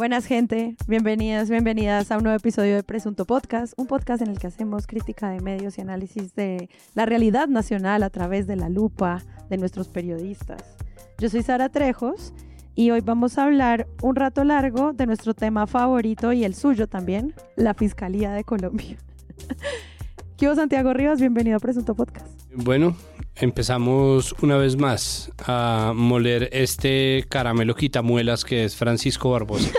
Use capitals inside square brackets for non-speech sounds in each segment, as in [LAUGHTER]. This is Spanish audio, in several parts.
Buenas gente, bienvenidas, bienvenidas a un nuevo episodio de Presunto Podcast, un podcast en el que hacemos crítica de medios y análisis de la realidad nacional a través de la lupa de nuestros periodistas. Yo soy Sara Trejos y hoy vamos a hablar un rato largo de nuestro tema favorito y el suyo también, la Fiscalía de Colombia. [LAUGHS] ¿Qué Santiago Rivas? Bienvenido a Presunto Podcast. Bueno, empezamos una vez más a moler este caramelo quitamuelas que es Francisco Barbosa.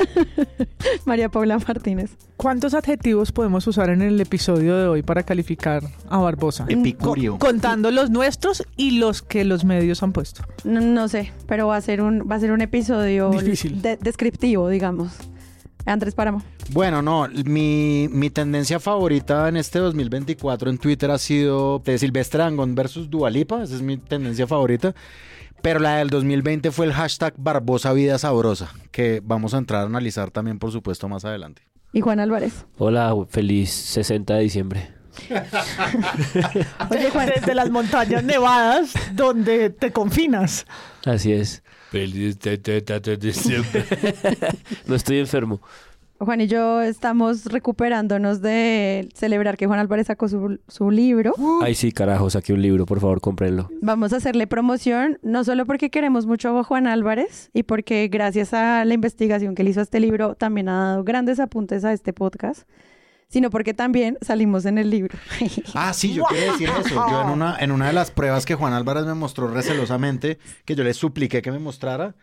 [LAUGHS] María Paula Martínez. ¿Cuántos adjetivos podemos usar en el episodio de hoy para calificar a Barbosa? Epicurio. contando los nuestros y los que los medios han puesto. No, sé, pero va a ser un, va a ser un episodio Difícil. descriptivo, digamos. Andrés Páramo. Bueno, no, mi, mi, tendencia favorita en este 2024 en Twitter ha sido de Silvestre Angón versus Dualipa, esa es mi tendencia favorita. Pero la del 2020 fue el hashtag Barbosa Vida Sabrosa, que vamos a entrar a analizar también, por supuesto, más adelante. ¿Y Juan Álvarez? Hola, feliz 60 de diciembre. [LAUGHS] Oye, Juan, desde las montañas nevadas donde te confinas. Así es. Feliz de diciembre. no estoy enfermo. Juan y yo estamos recuperándonos de celebrar que Juan Álvarez sacó su, libro. Ay, sí, carajo, saqué un libro, por favor, cómprenlo. Vamos a hacerle promoción, no solo porque queremos mucho a Juan Álvarez y porque gracias a la investigación que él hizo a este libro también ha dado grandes apuntes a este podcast sino porque también salimos en el libro. ah, sí, yo quería decir eso. Yo en una, en una de las pruebas que Juan Álvarez me mostró recelosamente, que yo le supliqué que me mostrara,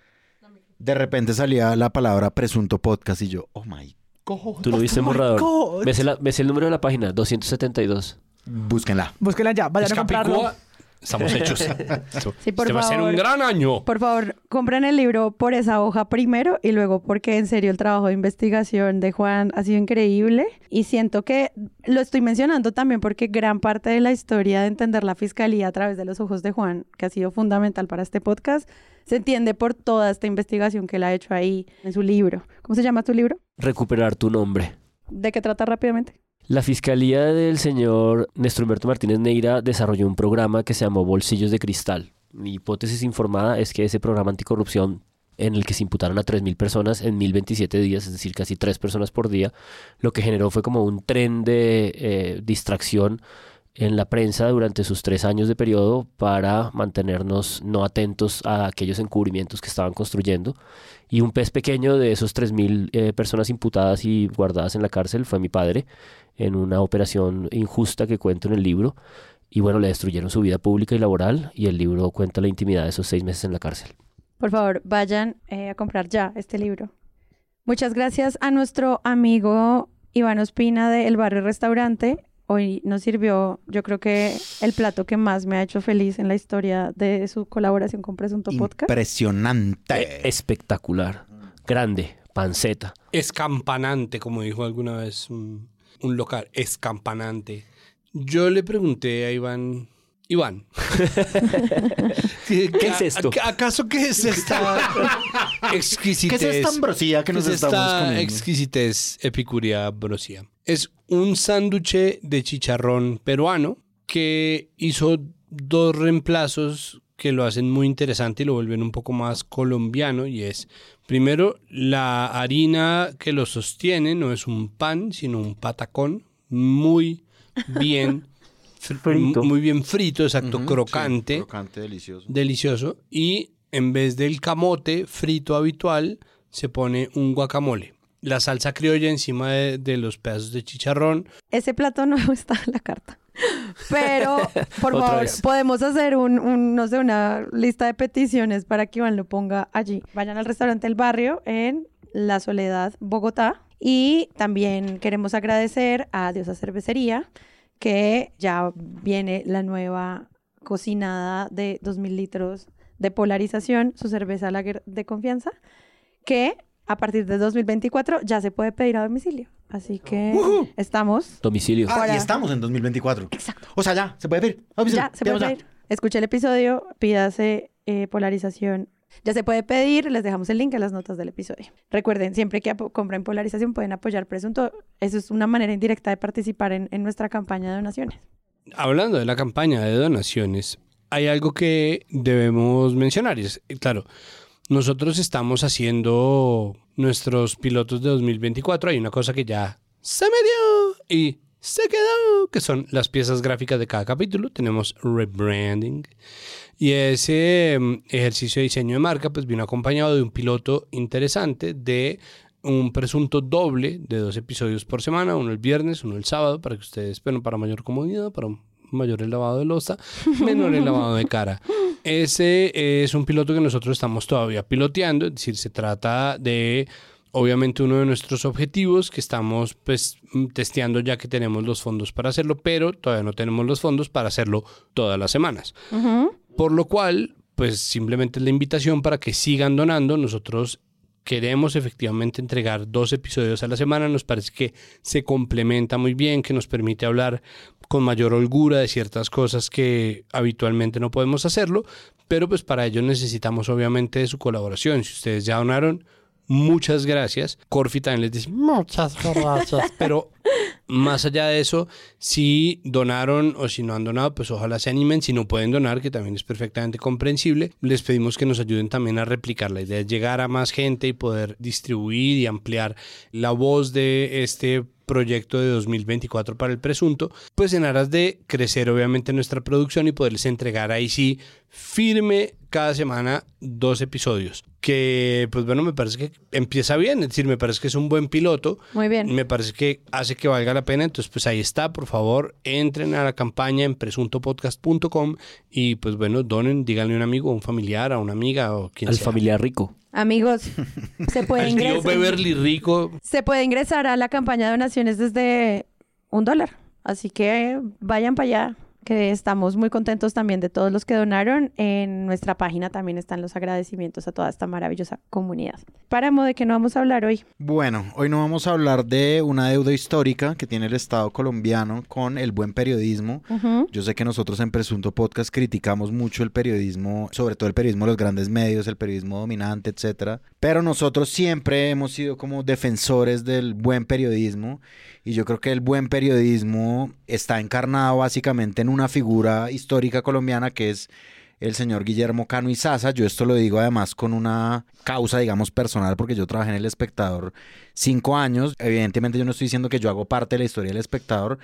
de repente salía la palabra presunto podcast y yo, oh my God. Tú lo viste borrador. ¿Ves el, el número de la página? 272. Búsquenla. Búsquenla ya, vayan a comprarlo. Estamos hechos. [LAUGHS] sí, por este va a ser un gran año. Por favor, compren el libro por esa hoja primero y luego porque en serio el trabajo de investigación de Juan ha sido increíble y siento que lo estoy mencionando también porque gran parte de la historia de entender la fiscalía a través de los ojos de Juan, que ha sido fundamental para este podcast, se entiende por toda esta investigación que él ha hecho ahí en su libro. ¿Cómo se llama tu libro? Recuperar tu nombre. ¿De qué trata rápidamente? La Fiscalía del señor Néstor Humberto Martínez Neira desarrolló un programa que se llamó Bolsillos de Cristal. Mi hipótesis informada es que ese programa anticorrupción en el que se imputaron a 3.000 personas en 1.027 días, es decir, casi 3 personas por día, lo que generó fue como un tren de eh, distracción en la prensa durante sus tres años de periodo para mantenernos no atentos a aquellos encubrimientos que estaban construyendo. Y un pez pequeño de esos 3.000 eh, personas imputadas y guardadas en la cárcel fue mi padre, en una operación injusta que cuento en el libro. Y bueno, le destruyeron su vida pública y laboral y el libro cuenta la intimidad de esos seis meses en la cárcel. Por favor, vayan eh, a comprar ya este libro. Muchas gracias a nuestro amigo Iván Ospina de El Barrio Restaurante hoy nos sirvió, yo creo que el plato que más me ha hecho feliz en la historia de su colaboración con Presunto Podcast. Impresionante. E, espectacular. Grande. Panceta. Escampanante, como dijo alguna vez un, local. Escampanante. Yo le pregunté a Iván Iván. [LAUGHS] ¿Qué, es esto? ¿Acaso qué es esta exquisitez? [LAUGHS] ¿Qué es esta ambrosía que nos ¿Qué es esta comiendo? exquisitez epicuria ambrosía? Es un sándwich de chicharrón peruano que hizo dos reemplazos que lo hacen muy interesante y lo vuelven un poco más colombiano y es primero la harina que lo sostiene no es un pan sino un patacón muy bien [LAUGHS] frito. muy bien frito exacto crocante. crocante delicioso. Delicioso. Y en vez del camote frito habitual se pone un guacamole la salsa criolla encima de, los pedazos de chicharrón. Ese plato no [LAUGHS] está en la carta. Pero, [LAUGHS] por favor, podemos hacer un, no sé, una lista de peticiones para que Iván lo ponga allí. Vayan al restaurante El Barrio en La Soledad, Bogotá. Y también queremos agradecer a Diosa Cervecería, que ya viene la nueva cocinada de 2.000 litros de polarización, su cerveza lager de confianza, que a partir de 2024 ya se puede pedir a domicilio. Así que estamos. Domicilio. Ah, y estamos en 2024. Exacto. O sea, ya, se puede pedir. Ya, se puede pedir. Escuche el episodio, pídase eh, polarización. Ya se puede pedir, les dejamos el link en las notas del episodio. Recuerden, siempre que compren polarización pueden apoyar Presunto. Eso es una manera indirecta de participar en, en nuestra campaña de donaciones. Hablando de la campaña de donaciones, hay algo que debemos mencionar. Y es, claro, nosotros estamos haciendo nuestros pilotos de 2024. Hay una cosa que ya se me dio y se quedó, que son las piezas gráficas de cada capítulo. Tenemos rebranding. Y ese em, ejercicio de diseño de marca pues vino acompañado de un piloto interesante de un presunto doble de dos episodios por semana, uno el viernes, uno el sábado, para que ustedes, bueno, para mayor comodidad, para mayor el lavado de losa, [LAUGHS] menor el lavado de cara. Ese es un piloto que nosotros estamos todavía piloteando, es decir, se trata de obviamente uno de nuestros objetivos que estamos pues testeando ya que tenemos los fondos para hacerlo, pero todavía no tenemos los fondos para hacerlo todas las semanas. Por lo cual, pues simplemente es la invitación para que sigan donando. Nosotros queremos efectivamente entregar dos episodios a la semana. Nos parece que se complementa muy bien, que nos permite hablar con mayor holgura de ciertas cosas que habitualmente no podemos hacerlo, pero pues para ello necesitamos obviamente de su colaboración. Si ustedes ya donaron, muchas gracias. Corfi también les dice muchas gracias. [LAUGHS] Pero más allá de eso, si donaron o si no han donado, pues ojalá se animen. Si no pueden donar, que también es perfectamente comprensible, les pedimos que nos ayuden también a replicar. La idea es llegar a más gente y poder distribuir y ampliar la voz de este proyecto de 2024 para el presunto, pues en aras de crecer obviamente nuestra producción y poderles entregar ahí sí firme cada semana dos episodios. Que pues bueno, me parece que empieza bien, es decir, me parece que es un buen piloto. Muy bien. Me parece que hace que valga la pena, entonces pues ahí está, por favor, entren a la campaña en presuntopodcast.com y pues bueno, donen, díganle a un amigo, a un familiar, a una amiga o quien Al sea. familiar rico. Amigos, se puede ingresar. Beverly Rico, Se puede ingresar a la campaña de donaciones desde un dólar. Así que vayan para allá, que estamos muy contentos también de todos los que donaron. En nuestra página también están los agradecimientos a toda esta maravillosa comunidad. Paramos de que no vamos a hablar hoy. Bueno, hoy no vamos a hablar de una deuda histórica que tiene el Estado colombiano con el buen periodismo. Yo sé que nosotros en Presunto Podcast criticamos mucho el periodismo, sobre todo el periodismo de los grandes medios, el periodismo dominante, etcétera. Pero nosotros siempre hemos sido como defensores del buen periodismo y yo creo que el buen periodismo está encarnado básicamente en una figura histórica colombiana que es el señor Guillermo Cano Izaza. Yo esto lo digo además con una causa, digamos, personal, porque yo trabajé en El Espectador cinco años. Evidentemente yo no estoy diciendo que yo hago parte de la historia del Espectador,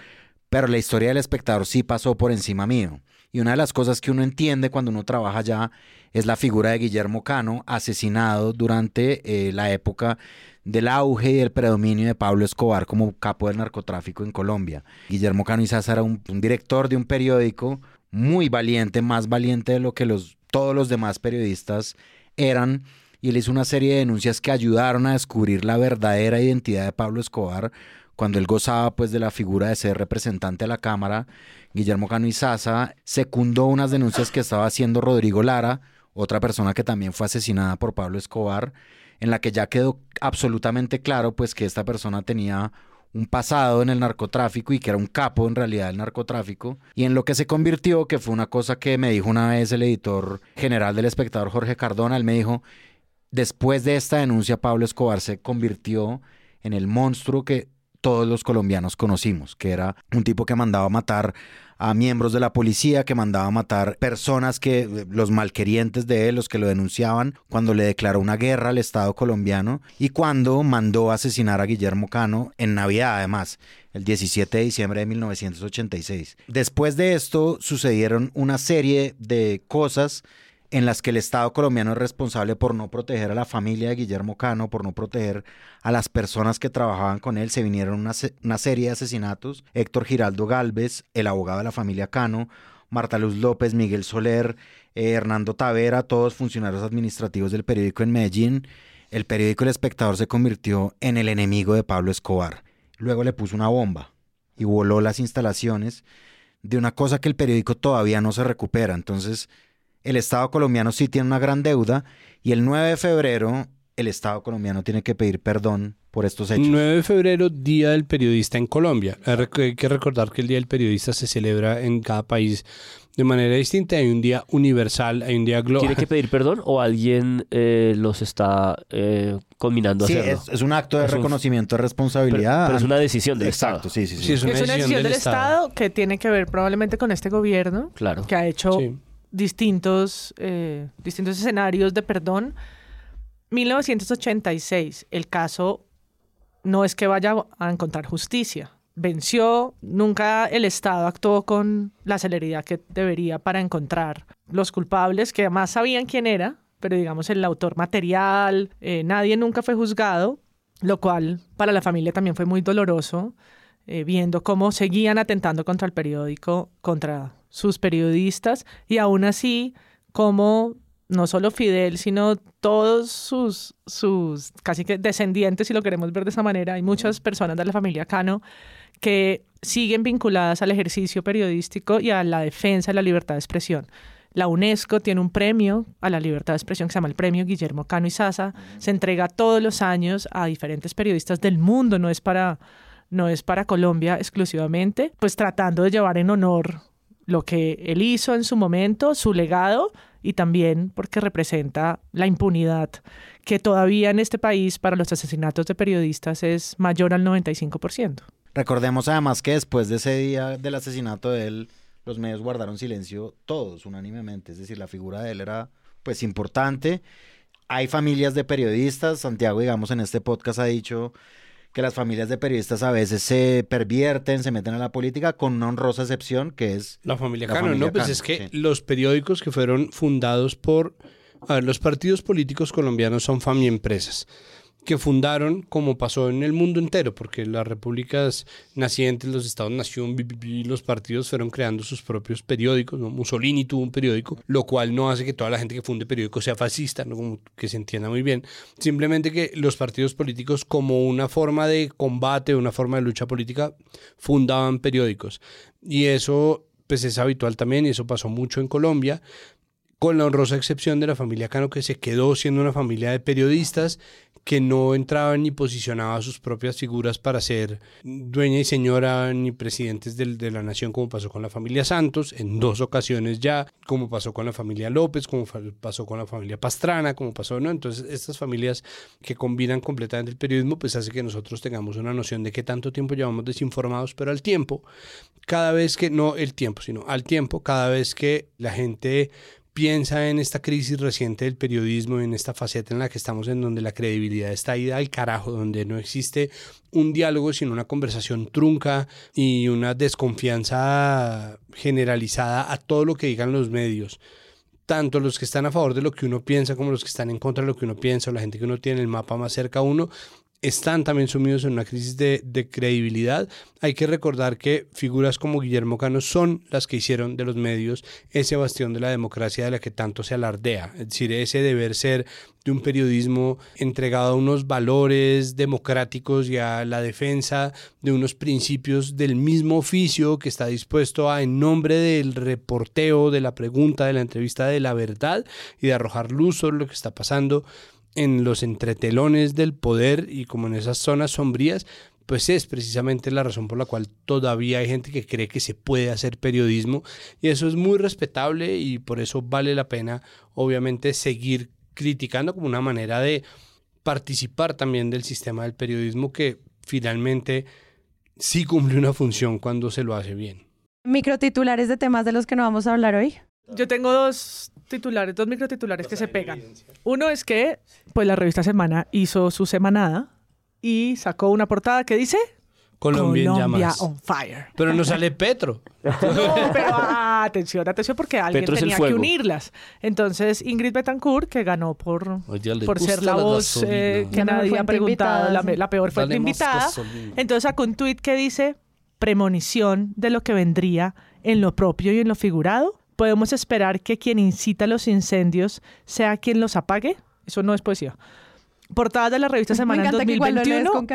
pero la historia del espectador sí pasó por encima mío. Y una de las cosas que uno entiende cuando uno trabaja allá es la figura de Guillermo Cano, asesinado durante eh, la época del auge y el predominio de Pablo Escobar como capo del narcotráfico en Colombia. Guillermo Cano era un, director de un periódico muy valiente, más valiente de lo que los, todos los demás periodistas eran, y él hizo una serie de denuncias que ayudaron a descubrir la verdadera identidad de Pablo Escobar cuando él gozaba pues de la figura de ser representante de la Cámara, Guillermo Cano secundó unas denuncias que estaba haciendo Rodrigo Lara, otra persona que también fue asesinada por Pablo Escobar, en la que ya quedó absolutamente claro pues que esta persona tenía un pasado en el narcotráfico y que era un capo en realidad del narcotráfico. Y en lo que se convirtió, que fue una cosa que me dijo una vez el editor general del espectador Jorge Cardona, él me dijo, después de esta denuncia Pablo Escobar se convirtió en el monstruo que todos los colombianos conocimos, que era un tipo que mandaba matar a miembros de la policía, que mandaba matar personas que los malquerientes de él, los que lo denunciaban, cuando le declaró una guerra al Estado colombiano y cuando mandó asesinar a Guillermo Cano en Navidad además, el 17 de diciembre de 1986. Después de esto sucedieron una serie de cosas en las que el Estado colombiano es responsable por no proteger a la familia de Guillermo Cano, por no proteger a las personas que trabajaban con él. Se vinieron una, se- una serie de asesinatos. Héctor Giraldo Galvez, el abogado de la familia Cano, Marta Luz López, Miguel Soler, eh, Hernando Tavera, todos funcionarios administrativos del periódico en Medellín. El periódico El Espectador se convirtió en el enemigo de Pablo Escobar. Luego le puso una bomba y voló las instalaciones de una cosa que el periódico todavía no se recupera. Entonces, el Estado colombiano sí tiene una gran deuda y el 9 de febrero el Estado colombiano tiene que pedir perdón por estos hechos. 9 de febrero, Día del Periodista en Colombia. Hay que recordar que el Día del Periodista se celebra en cada país de manera distinta. Hay un día universal, hay un día global. ¿Tiene que pedir perdón o alguien eh, los está eh, conminando a Sí, hacerlo? es, es un acto de Es un- reconocimiento de responsabilidad. pero es una decisión del Exacto, Estado. sí, sí, sí. Sí, es una, Es una decisión del Estado que tiene que ver probablemente con este gobierno, Claro. que ha hecho Sí. Distintos, eh, distintos escenarios de perdón. 1986, el caso no es que vaya a encontrar justicia. Venció, nunca el Estado actuó con la celeridad que debería para encontrar los culpables, que además sabían quién era, pero digamos el autor material, eh, nadie nunca fue juzgado, lo cual para la familia también fue muy doloroso, eh, viendo cómo seguían atentando contra el periódico, contra sus periodistas, y aún así, cómo no solo Fidel, sino todos sus, sus casi que descendientes, si lo queremos ver de esa manera, hay muchas personas de la familia Cano que siguen vinculadas al ejercicio periodístico y a la defensa de la libertad de expresión. La UNESCO tiene un premio a la libertad de expresión que se llama el Premio Guillermo Cano y Sasa. Se entrega todos los años a diferentes periodistas del mundo, no es para, no es para Colombia exclusivamente, pues tratando de llevar en honor lo que él hizo en su momento, su legado y también porque representa la impunidad que todavía en este país para los asesinatos de periodistas es mayor al 95%. Recordemos además que después de ese día del asesinato de él, los medios guardaron silencio todos unánimemente, es decir, la figura de él era pues importante. Hay familias de periodistas, Santiago digamos en este podcast ha dicho que las familias de periodistas a veces se pervierten, se meten a la política, con una honrosa excepción que es... La familia Cano, ¿no? Pues es que los periódicos que fueron fundados por... A ver, los partidos políticos colombianos son empresas que fundaron, como pasó en el mundo entero, porque las repúblicas nacientes, los estados-nación, los partidos fueron creando sus propios periódicos. Mussolini tuvo un periódico, lo cual no hace que toda la gente que funde periódicos sea fascista, ¿no? que se entienda muy bien. Simplemente que los partidos políticos, como una forma de combate, una forma de lucha política, fundaban periódicos. Y eso pues es habitual también y eso pasó mucho en Colombia con la honrosa excepción de la familia Cano que se quedó siendo una familia de periodistas que no entraban ni posicionaba sus propias figuras para ser dueña y señora ni presidentes de, la nación, como pasó con la familia Santos en dos ocasiones ya, como pasó con la familia López, como pasó con la familia Pastrana, como pasó, ¿no? Entonces, estas familias que combinan completamente el periodismo, pues hace que nosotros tengamos una noción de qué tanto tiempo llevamos desinformados, pero al tiempo, cada vez que, no el tiempo, sino al tiempo, cada vez que la gente piensa en esta crisis reciente del periodismo, en esta faceta en la que estamos, en donde la credibilidad está ida al carajo, donde no existe un diálogo, sino una conversación trunca y una desconfianza generalizada a todo lo que digan los medios. Tanto los que están a favor de lo que uno piensa como los que están en contra de lo que uno piensa, o la gente que uno tiene el mapa más cerca a uno, están también sumidos en una crisis de, credibilidad. Hay que recordar que figuras como Guillermo Cano son las que hicieron de los medios ese bastión de la democracia de la que tanto se alardea. Es decir, ese deber ser de un periodismo entregado a unos valores democráticos y a la defensa de unos principios del mismo oficio que está dispuesto a, en nombre del reporteo, de la pregunta, de la entrevista, de la verdad y de arrojar luz sobre lo que está pasando, en los entretelones del poder y como en esas zonas sombrías, pues es precisamente la razón por la cual todavía hay gente que cree que se puede hacer periodismo y eso es muy respetable y por eso vale la pena obviamente seguir criticando como una manera de participar también del sistema del periodismo que finalmente sí cumple una función cuando se lo hace bien. Microtitulares de temas de los que no vamos a hablar hoy. Yo tengo dos titulares, dos microtitulares que se pegan. Uno es que, pues la revista Semana hizo su semanada y sacó una portada que dice Colombia, Colombia on fire. Pero no sale Petro. [LAUGHS] no, pero ah, atención, atención, porque alguien tenía que unirlas. Entonces, Ingrid Betancourt, que ganó por, por ser la voz eh, que nadie ha preguntado, la, peor fue la invitada. Entonces sacó un tuit que dice premonición de lo que vendría en lo propio y en lo figurado ¿Podemos esperar que quien incita los incendios sea quien los apague? Eso no es poesía. Portada de la revista [LAUGHS] Semana 2021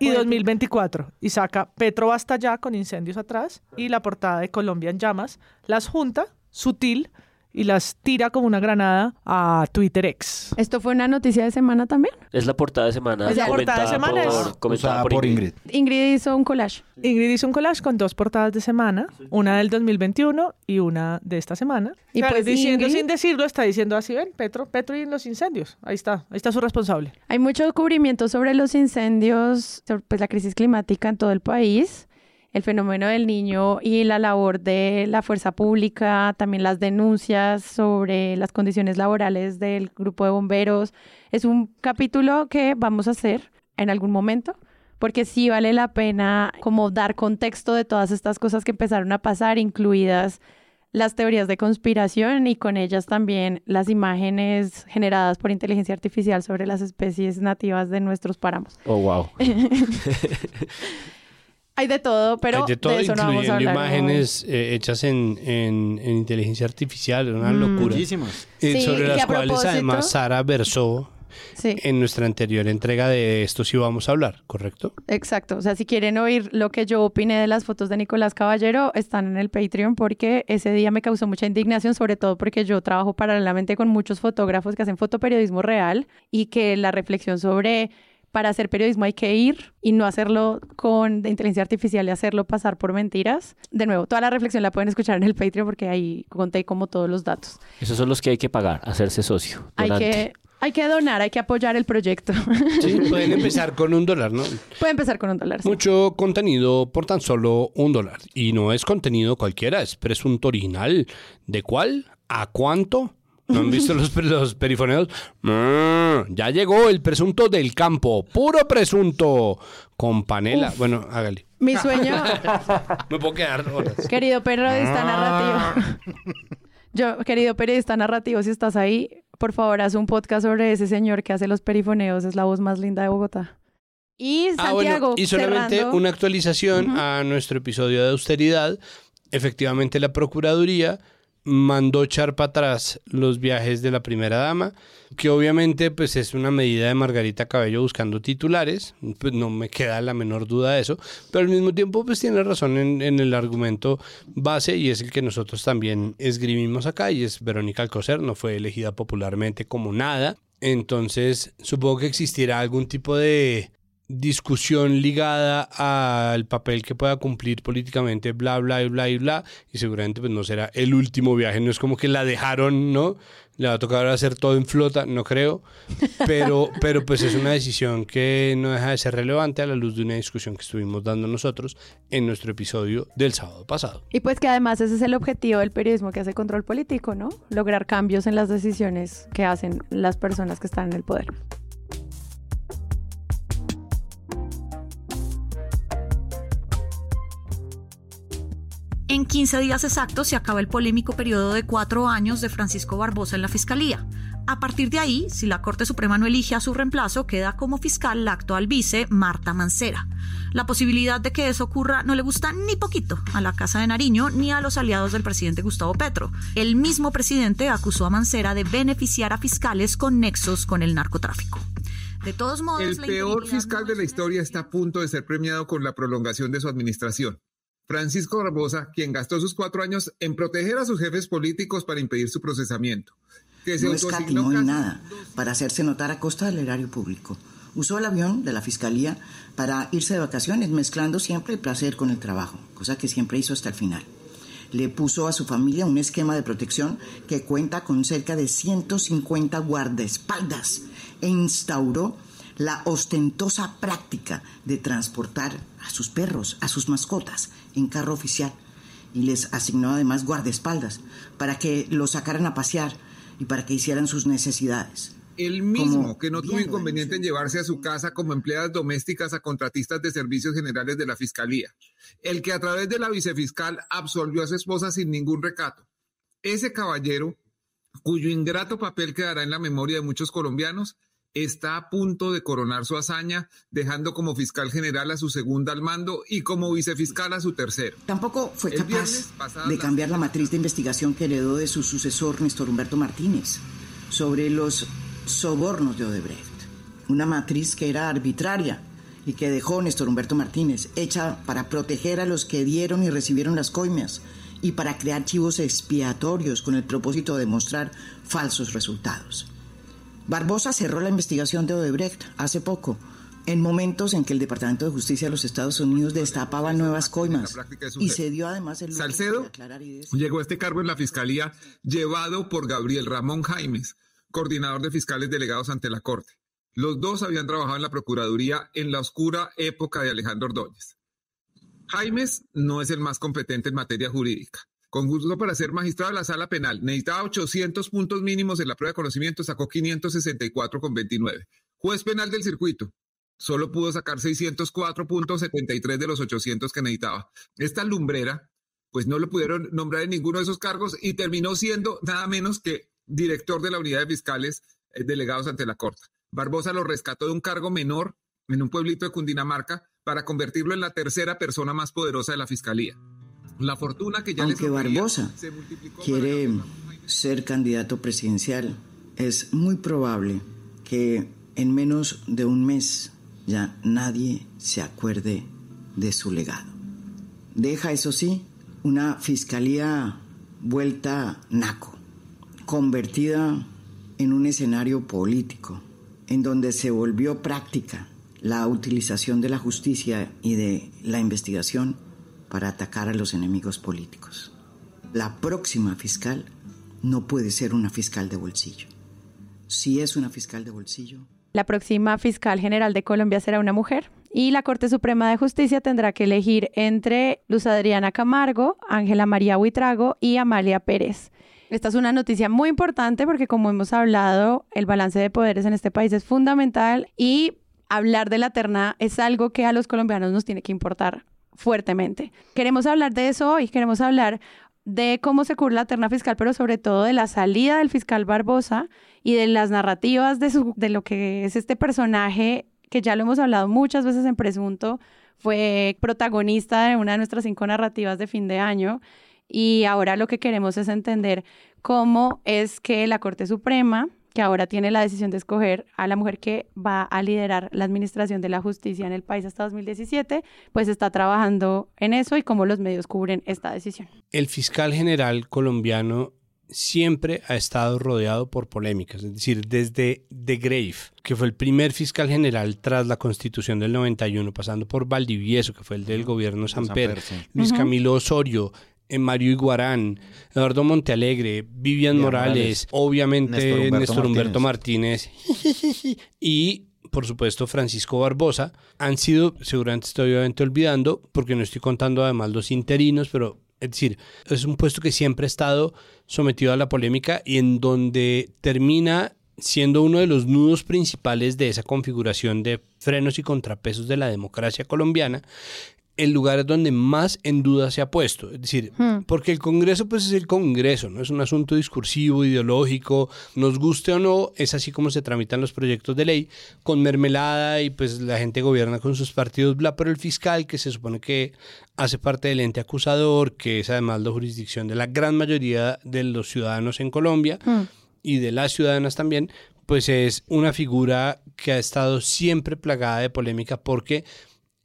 y 2024. Y saca Petro basta ya con incendios atrás y la portada de Colombia en llamas. Las junta, sutil, y las tira como una granada a Twitter X. ¿Esto fue una noticia de semana también? Es la portada de semana. Es la portada de semana. Por, por, Ingrid. Ingrid. hizo un collage. Ingrid hizo un collage con dos portadas de semana, una del 2021 y una de esta semana. Y pues diciendo sin decirlo, está diciendo así, ven, Petro, Petro y los incendios. Ahí está, ahí está su responsable. Hay mucho cubrimiento sobre los incendios, sobre pues, la crisis climática en todo el país. El fenómeno del niño y la labor de la fuerza pública, también las denuncias sobre las condiciones laborales del grupo de bomberos. Es un capítulo que vamos a hacer en algún momento porque sí vale la pena como dar contexto de todas estas cosas que empezaron a pasar, incluidas las teorías de conspiración y con ellas también las imágenes generadas por inteligencia artificial sobre las especies nativas de nuestros páramos. Oh, wow. [LAUGHS] [LAUGHS] Hay de todo, pero Hay de todo, eso no vamos a incluyendo hablar imágenes eh, hechas en, en- en inteligencia artificial, una locura. Muchísimas. Eh, Sí, sobre las cuales propósito- además Sara versó. Sí, en nuestra anterior entrega de esto sí vamos a hablar, ¿correcto? exacto. O sea, si quieren oír lo que yo opiné de las fotos de Nicolás Caballero, están en el Patreon porque ese día me causó mucha indignación, sobre todo porque yo trabajo paralelamente con muchos fotógrafos que hacen fotoperiodismo real y que la reflexión sobre para hacer periodismo hay que ir y no hacerlo con de inteligencia artificial y hacerlo pasar por mentiras. De nuevo, toda la reflexión la pueden escuchar en el Patreon porque ahí conté como todos los datos. Esos son los que hay que pagar, hacerse socio. Hay que, hay que donar, hay que apoyar el proyecto. Sí, [LAUGHS] pueden empezar con un dólar, ¿no? Puede empezar con un dólar. sí. Mucho contenido por tan solo un dólar. Y no es contenido cualquiera, es presunto original. ¿De cuál? ¿A cuánto? ¿No han visto los, los perifoneos? Mm, ya llegó el presunto del campo, puro presunto, con panela. Bueno, hágale. Mi sueño, [LAUGHS] Me puedo quedar horas. querido periodista narrativo. Yo, querido periodista narrativo, si estás ahí, por favor, haz un podcast sobre ese señor que hace los perifoneos. Es la voz más linda de Bogotá. Y Ah, Santiago, bueno, y solamente cerrando- una actualización a nuestro episodio de austeridad. Efectivamente, la Procuraduría mandó echar para atrás los viajes de la primera dama, que obviamente pues es una medida de Margarita Cabello buscando titulares, pues no me queda la menor duda de eso, pero al mismo tiempo pues tiene razón en, en el argumento base y es el que nosotros también esgrimimos acá y es Verónica Alcocer, no fue elegida popularmente como nada, entonces supongo que existirá algún tipo de discusión ligada al papel que pueda cumplir políticamente, bla, bla, y bla, y bla, y seguramente pues no será el último viaje, no es como que la dejaron, ¿no? Le va a tocar hacer todo en flota, no creo, pero, [LAUGHS] pero pues es una decisión que no deja de ser relevante a la luz de una discusión que estuvimos dando nosotros en nuestro episodio del sábado pasado. Y pues que además ese es el objetivo del periodismo que hace control político, ¿no? Lograr cambios en las decisiones que hacen las personas que están en el poder. En 15 días exactos se acaba el polémico periodo de cuatro años de Francisco Barbosa en la Fiscalía. A partir de ahí, si la Corte Suprema no elige a su reemplazo, queda como fiscal la actual vice Marta Mancera. La posibilidad de que eso ocurra no le gusta ni poquito a la Casa de Nariño ni a los aliados del presidente Gustavo Petro. El mismo presidente acusó a Mancera de beneficiar a fiscales con nexos con el narcotráfico. De todos modos, El peor fiscal no de la historia está a punto de ser premiado con la prolongación de su administración. Francisco Barbosa, quien gastó sus cuatro años en proteger a sus jefes políticos para impedir su procesamiento. Que se No escatimó en nada para hacerse notar a costa del erario público. Usó el avión de la fiscalía para irse de vacaciones, mezclando siempre el placer con el trabajo, cosa que siempre hizo hasta el final. Le puso a su familia un esquema de protección que cuenta con cerca de 150 guardaespaldas e instauró la ostentosa práctica de transportar a sus perros, a sus mascotas, en carro oficial. Y les asignó además guardaespaldas para que los sacaran a pasear y para que hicieran sus necesidades. el mismo Como que no tuvo lo inconveniente en llevarse a su casa como empleadas domésticas a contratistas de servicios generales de la Fiscalía. El que a través de la vicefiscal absolvió a su esposa sin ningún recato. Ese caballero, cuyo ingrato papel quedará en la memoria de muchos colombianos, está a punto de coronar su hazaña, dejando como fiscal general a su segunda al mando y como vicefiscal a su tercero. Tampoco fue El capaz de cambiar la matriz de investigación que heredó de su sucesor Néstor Humberto Martínez sobre los sobornos de Odebrecht. Una matriz que era arbitraria y que dejó Néstor Humberto Martínez, hecha para proteger a los que dieron y recibieron las coimas y para crear chivos expiatorios con el propósito de mostrar falsos resultados. Barbosa cerró la investigación de Odebrecht hace poco, en momentos en que el Departamento de Justicia de los Estados Unidos destapaba nuevas coimas y se dio además el Salcedo llegó a este cargo en la Fiscalía llevado por Gabriel Ramón Jaimes, coordinador de fiscales delegados ante la Corte. Los dos habían trabajado en la Procuraduría en la oscura época de Alejandro Ordóñez. Jaimes no es el más competente en materia jurídica. Con gusto para ser magistrado de la sala penal, necesitaba 800 puntos mínimos en la prueba de conocimiento, sacó 564 con 29. Juez penal del circuito, solo pudo sacar 604.73 de los 800 que necesitaba. Esta lumbrera, pues no lo pudieron nombrar en ninguno de esos cargos y terminó siendo nada menos que director de la unidad de fiscales eh, delegados ante la Corte. Barbosa lo rescató de un cargo menor en un pueblito de Cundinamarca para convertirlo en la tercera persona más poderosa de la fiscalía. La fortuna que ya Aunque Barbosa quiere ser candidato presidencial, es muy probable que en menos de un mes ya nadie se acuerde de su legado. Deja, eso sí, una fiscalía vuelta naco, convertida en un escenario político, en donde se volvió práctica la utilización de la justicia y de la investigación para atacar a los enemigos políticos. La próxima fiscal no puede ser una fiscal de bolsillo. Si es una fiscal de bolsillo, la próxima fiscal general de Colombia será una mujer y la Corte Suprema de Justicia tendrá que elegir entre Luz Adriana Camargo, Ángela María Huitrago y Amalia Pérez. Esta es una noticia muy importante porque como hemos hablado, el balance de poderes en este país es fundamental y hablar de la terna es algo que a los colombianos nos tiene que importar fuertemente. Queremos hablar de eso hoy, queremos hablar de cómo se cubre la terna fiscal, pero sobre todo de la salida del fiscal Barbosa y de las narrativas de, su, de lo que es este personaje, que ya lo hemos hablado muchas veces en Presunto, fue protagonista de una de nuestras cinco narrativas de fin de año. Y ahora lo que queremos es entender cómo es que la Corte Suprema que ahora tiene la decisión de escoger a la mujer que va a liderar la administración de la justicia en el país hasta 2017, pues está trabajando en eso y cómo los medios cubren esta decisión. El fiscal general colombiano siempre ha estado rodeado por polémicas, es decir, desde De Grave, que fue el primer fiscal general tras la constitución del 91, pasando por Valdivieso, que fue el del gobierno Samper, Luis Camilo Osorio, Mario Iguarán, Eduardo Montealegre, Vivian Morales, obviamente Néstor Humberto, Martínez, y por supuesto Francisco Barbosa, han sido, seguramente estoy obviamente olvidando, porque no estoy contando además los interinos, pero es decir, es un puesto que siempre ha estado sometido a la polémica y en donde termina siendo uno de los nudos principales de esa configuración de frenos y contrapesos de la democracia colombiana, el lugar donde más en duda se ha puesto. Es decir, hmm. porque el Congreso pues es el Congreso, no es un asunto discursivo, ideológico, nos guste o no, es así como se tramitan los proyectos de ley, con mermelada y pues la gente gobierna con sus partidos, bla, pero el fiscal que se supone que hace parte del ente acusador, que es además la jurisdicción de la gran mayoría de los ciudadanos en Colombia hmm. y de las ciudadanas también, pues es una figura que ha estado siempre plagada de polémica porque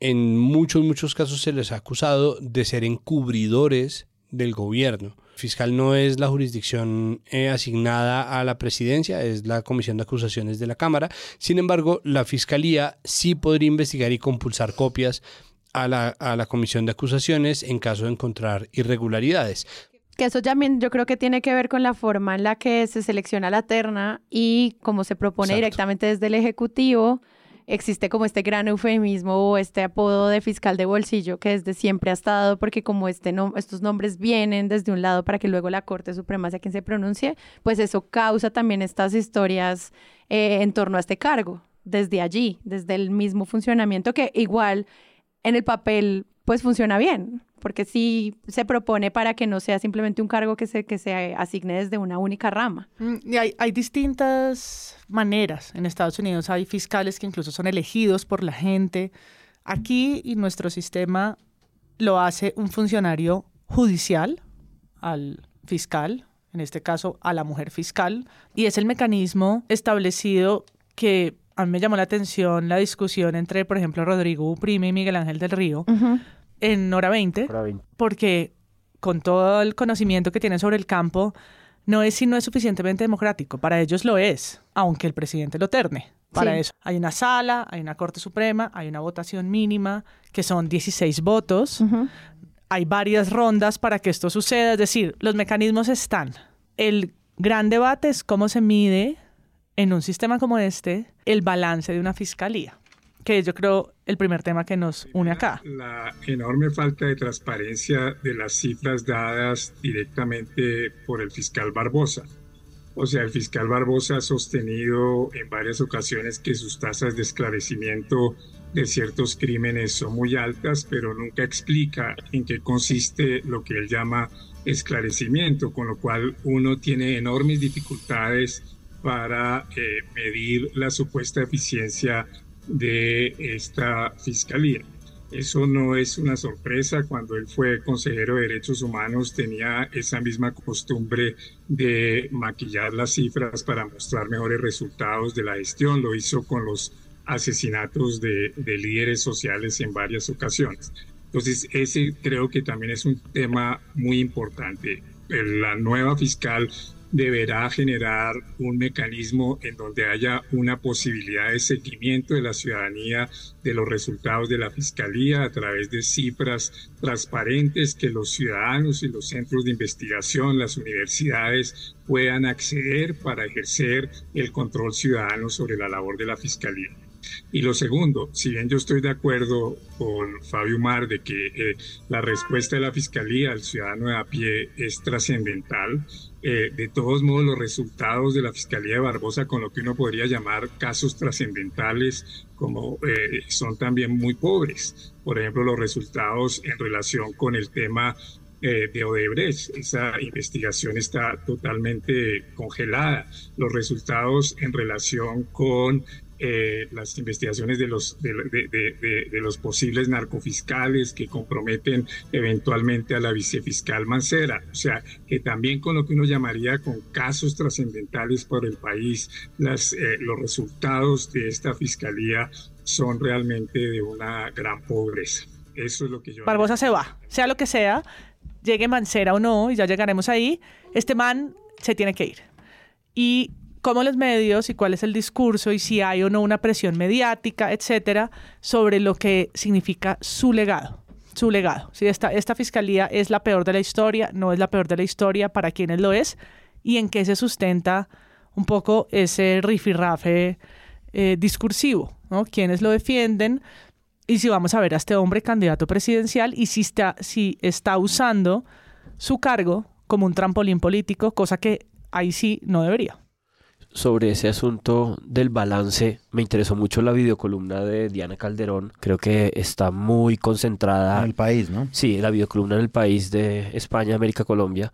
en muchos, muchos casos se les ha acusado de ser encubridores del gobierno. Fiscal no es la jurisdicción eh, asignada a la presidencia, es la comisión de acusaciones de la Cámara. Sin embargo, la Fiscalía sí podría investigar y compulsar copias a la, a la comisión de acusaciones en caso de encontrar irregularidades. Que eso también yo creo que tiene que ver con la forma en la que se selecciona la terna y cómo se propone directamente desde el Ejecutivo existe como este gran eufemismo o este apodo de fiscal de bolsillo que desde siempre ha estado, porque como este estos nombres vienen desde un lado para que luego la Corte Suprema sea quien se pronuncie, pues eso causa también estas historias eh, en torno a este cargo, desde allí, desde el mismo funcionamiento que igual en el papel pues funciona bien, porque sí se propone para que no sea simplemente un cargo que se, que se asigne desde una única rama. Mm, y hay, hay distintas maneras. En Estados Unidos hay fiscales que incluso son elegidos por la gente. Aquí y nuestro sistema lo hace un funcionario judicial al fiscal, en este caso a la mujer fiscal, y es el mecanismo establecido que a mí me llamó la atención la discusión entre, por ejemplo, Rodrigo Uprime y Miguel Ángel del Río en hora 20, porque con todo el conocimiento que tienen sobre el campo, no es si no es suficientemente democrático. Para ellos lo es, aunque el presidente lo terne. Para eso hay una sala, hay una Corte Suprema, hay una votación mínima, que son 16 votos. Hay varias rondas para que esto suceda. Es decir, los mecanismos están. El gran debate es cómo se mide en un sistema como este el balance de una fiscalía. Que es yo creo el primer tema que nos une acá. La enorme falta de transparencia de las cifras dadas directamente por el fiscal Barbosa. O sea, el fiscal Barbosa ha sostenido en varias ocasiones que sus tasas de esclarecimiento de ciertos crímenes son muy altas, pero nunca explica en qué consiste lo que él llama esclarecimiento, con lo cual uno tiene enormes dificultades para eh, medir la supuesta eficiencia de esta fiscalía. Eso no es una sorpresa. Cuando él fue consejero de Derechos Humanos tenía esa misma costumbre de maquillar las cifras para mostrar mejores resultados de la gestión. Lo hizo con los asesinatos de, de líderes sociales en varias ocasiones. Entonces, ese creo que también es un tema muy importante. La nueva fiscal deberá generar un mecanismo en donde haya una posibilidad de seguimiento de la ciudadanía de los resultados de la Fiscalía a través de cifras transparentes que los ciudadanos y los centros de investigación, las universidades puedan acceder para ejercer el control ciudadano sobre la labor de la Fiscalía. Y lo segundo, si bien yo estoy de acuerdo con Fabio Mar de que eh, la respuesta de la Fiscalía al ciudadano de a pie es trascendental, eh, de todos modos los resultados de la Fiscalía de Barbosa con lo que uno podría llamar casos trascendentales como eh, son también muy pobres. Por ejemplo, los resultados en relación con el tema de Odebrecht. Esa investigación está totalmente congelada. Los resultados en relación con eh, las investigaciones de los, de, los posibles narcofiscales que comprometen eventualmente a la vicefiscal Mancera. O sea, que también con lo que uno llamaría con casos trascendentales por el país, las, eh, los resultados de esta fiscalía son realmente de una gran pobreza. Eso es lo que yo... Barbosa se va, sea lo que sea, llegue Mancera o no, y ya llegaremos ahí, este man se tiene que ir. Y cómo los medios y cuál es el discurso y si hay o no una presión mediática, etcétera, sobre lo que significa su legado. Su legado. Si esta, esta fiscalía es la peor de la historia, no es la peor de la historia, para quienes lo es, y en qué se sustenta un poco ese rifirrafe eh, discursivo, ¿no? Quienes lo defienden y si vamos a ver a este hombre candidato presidencial y si está, si está usando su cargo como un trampolín político, cosa que ahí sí no debería sobre ese asunto del balance, me interesó mucho la videocolumna de Diana Calderón. Creo que está muy concentrada. En el país, ¿no? Sí, la videocolumna en el país de España, América, Colombia.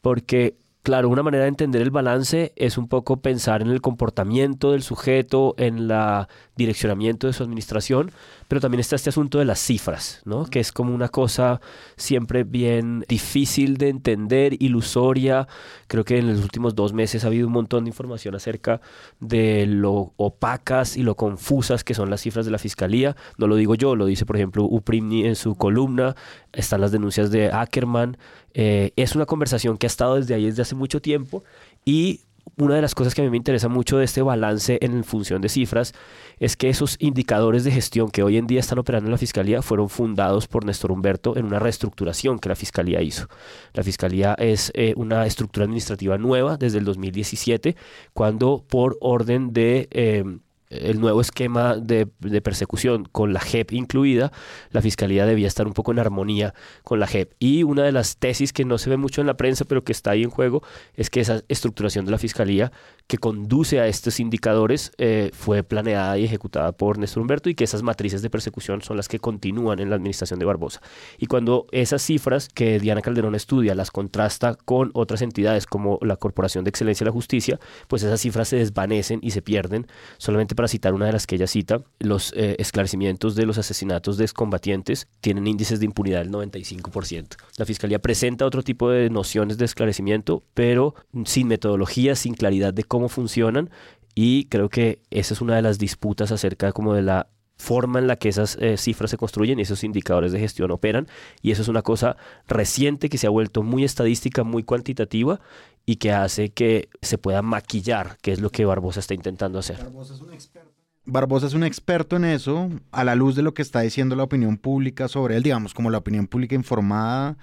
Porque Claro, una manera de entender el balance es un poco pensar en el comportamiento del sujeto, en el direccionamiento de su administración, pero también está este asunto de las cifras, ¿no? que es como una cosa siempre bien difícil de entender, ilusoria. Creo que en los últimos dos meses ha habido un montón de información acerca de lo opacas y lo confusas que son las cifras de la fiscalía. No lo digo yo, lo dice por ejemplo Uprimni en su columna, están las denuncias de Ackerman. Eh, es una conversación que ha estado desde ahí desde hace mucho tiempo y una de las cosas que a mí me interesa mucho de este balance en función de cifras es que esos indicadores de gestión que hoy en día están operando en la Fiscalía fueron fundados por Néstor Humberto en una reestructuración que la Fiscalía hizo. La Fiscalía es eh, una estructura administrativa nueva desde el 2017, cuando por orden de... Eh, el nuevo esquema de, persecución con la JEP incluida, la fiscalía debía estar un poco en armonía con la JEP. Y una de las tesis que no se ve mucho en la prensa, pero que está ahí en juego, es que esa estructuración de la fiscalía que conduce a estos indicadores eh, fue planeada y ejecutada por Néstor Humberto y que esas matrices de persecución son las que continúan en la administración de Barbosa. Y cuando esas cifras que Diana Calderón estudia las contrasta con otras entidades como la Corporación de Excelencia de la Justicia, pues esas cifras se desvanecen y se pierden solamente para citar una de las que ella cita, los eh, esclarecimientos de los asesinatos de excombatientes tienen índices de impunidad del 95%. La Fiscalía presenta otro tipo de nociones de esclarecimiento, pero sin metodología, sin claridad de cómo funcionan y creo que esa es una de las disputas acerca como de la forma en la que esas eh, cifras se construyen y esos indicadores de gestión operan. Y eso es una cosa reciente que se ha vuelto muy estadística, muy cuantitativa y que hace que se pueda maquillar, que es lo que Barbosa está intentando hacer. Barbosa es un experto. Barbosa es un experto en eso, a la luz de lo que está diciendo la opinión pública sobre él, digamos, como la opinión pública informada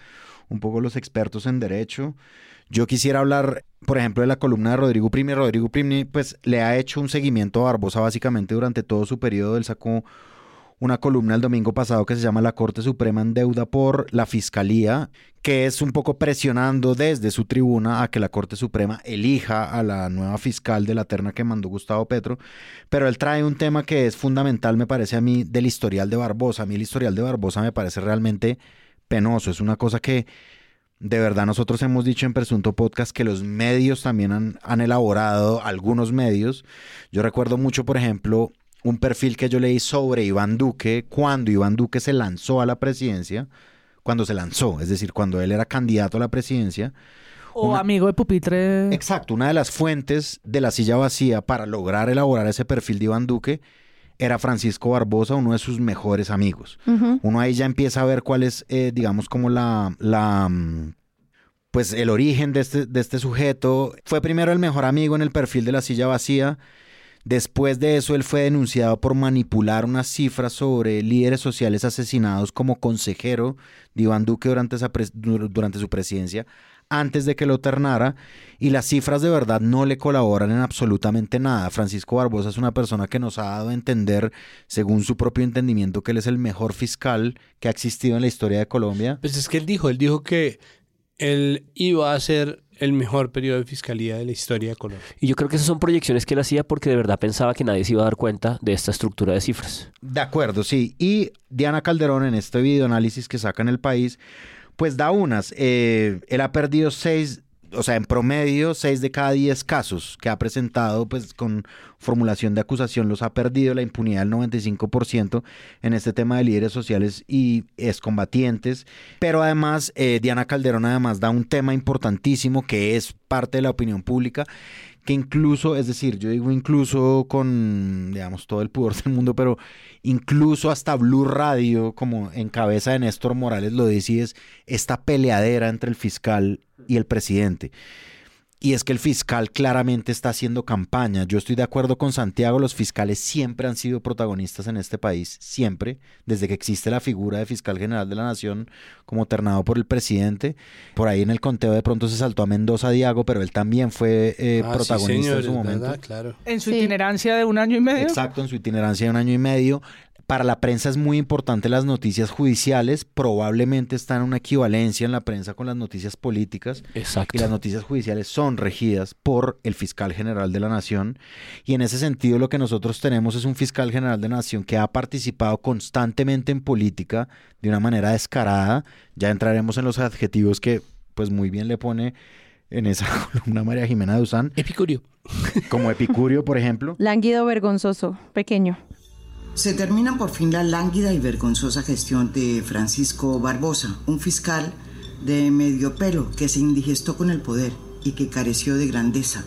un poco los expertos en derecho. Yo quisiera hablar, por ejemplo, de la columna de Rodrigo Primi. Rodrigo Primi, pues, le ha hecho un seguimiento a Barbosa básicamente durante todo su periodo. Él sacó una columna el domingo pasado que se llama La Corte Suprema en deuda por la Fiscalía, que es un poco presionando desde su tribuna a que la Corte Suprema elija a la nueva fiscal de la terna que mandó Gustavo Petro. Pero él trae un tema que es fundamental, me parece a mí, del historial de Barbosa. A mí el historial de Barbosa me parece realmente penoso. Es una cosa que de verdad nosotros hemos dicho en Presunto Podcast que los medios también han, han elaborado, algunos medios. Yo recuerdo mucho, por ejemplo, un perfil que yo leí sobre Iván Duque cuando Iván Duque se lanzó a la presidencia, cuando se lanzó, es decir, cuando él era candidato a la presidencia. O amigo de pupitre. Exacto, una de las fuentes de la silla vacía para lograr elaborar ese perfil de Iván Duque era Francisco Barbosa, uno de sus mejores amigos. Uno ahí ya empieza a ver cuál es, eh, digamos, como la, la, mm, pues el origen de este, de este sujeto. Fue primero el mejor amigo en el perfil de la silla vacía Después de eso, él fue denunciado por manipular unas cifras sobre líderes sociales asesinados como consejero de Iván Duque durante, durante su presidencia, antes de que lo ternara, y las cifras de verdad no le colaboran en absolutamente nada. Francisco Barbosa es una persona que nos ha dado a entender, según su propio entendimiento, que él es el mejor fiscal que ha existido en la historia de Colombia. Pues es que él dijo, él dijo que él iba a ser el mejor periodo de fiscalía de la historia de Colombia. Y yo creo que esas son proyecciones que él hacía porque de verdad pensaba que nadie se iba a dar cuenta de esta estructura de cifras. De acuerdo, sí. Y Diana Calderón en este videoanálisis que saca en el país, pues da unas. Eh, él ha perdido seis o sea, en promedio, 6 de cada 10 casos que ha presentado, pues con formulación de acusación, los ha perdido la impunidad del 95% en este tema de líderes sociales y excombatientes. Pero además, eh, Diana Calderón además da un tema importantísimo que es parte de la opinión pública que incluso, es decir, yo digo incluso con, digamos, todo el pudor del mundo, pero incluso hasta Blue Radio, como en cabeza de Néstor Morales lo dice, es esta peleadera entre el fiscal y el presidente. Y es que el fiscal claramente está haciendo campaña. Yo estoy de acuerdo con Santiago, los fiscales siempre han sido protagonistas en este país, siempre, desde que existe la figura de fiscal general de la nación como ternado por el presidente. Por ahí en el conteo de pronto se saltó a Mendoza Diago, pero él también fue eh, ah, protagonista en su momento. claro. En su itinerancia de un año y medio. Exacto, en su itinerancia de un año y medio. Para la prensa es muy importante las noticias judiciales, probablemente están en una equivalencia en la prensa con las noticias políticas. Exacto. Y las noticias judiciales son regidas por el fiscal general de la nación. Y en ese sentido lo que nosotros tenemos es un fiscal general de la nación que ha participado constantemente en política de una manera descarada. Ya entraremos en los adjetivos que pues muy bien le pone en esa [LAUGHS] columna María Jimena Duzán. Epicurio. Como Epicurio, por ejemplo. Lánguido vergonzoso, pequeño. Se termina por fin la lánguida y vergonzosa gestión de Francisco Barbosa, un fiscal de medio pelo que se indigestó con el poder y que careció de grandeza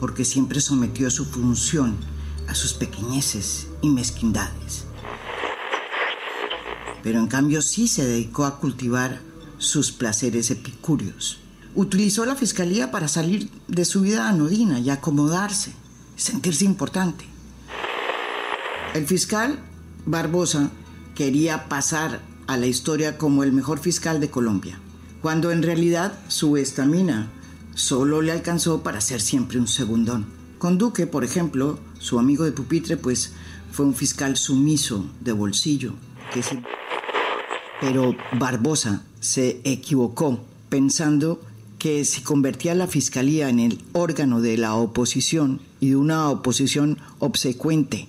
porque siempre sometió su función a sus pequeñeces y mezquindades. Pero en cambio sí se dedicó a cultivar sus placeres epicúreos. Utilizó la fiscalía para salir de su vida anodina y acomodarse, sentirse importante. El fiscal Barbosa quería pasar a la historia como el mejor fiscal de Colombia, cuando en realidad su estamina solo le alcanzó para ser siempre un segundón. Con Duque, por ejemplo, su amigo de pupitre, pues fue un fiscal sumiso de bolsillo, Pero Barbosa se equivocó pensando que si convertía la fiscalía en el órgano de la oposición y de una oposición obsecuente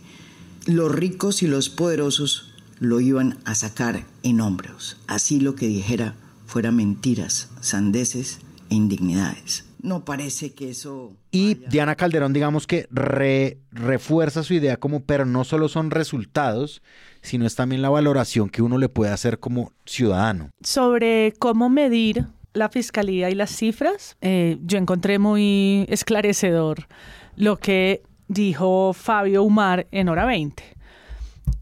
los ricos y los poderosos lo iban a sacar en hombros, así lo que dijera fuera mentiras, sandeces e indignidades. No parece que eso... Y Diana Calderón, digamos que refuerza su idea como, pero no solo son resultados, sino es también la valoración que uno le puede hacer como ciudadano. Sobre cómo medir la fiscalía y las cifras, eh, yo encontré muy esclarecedor lo que dijo Fabio Umar en hora 20.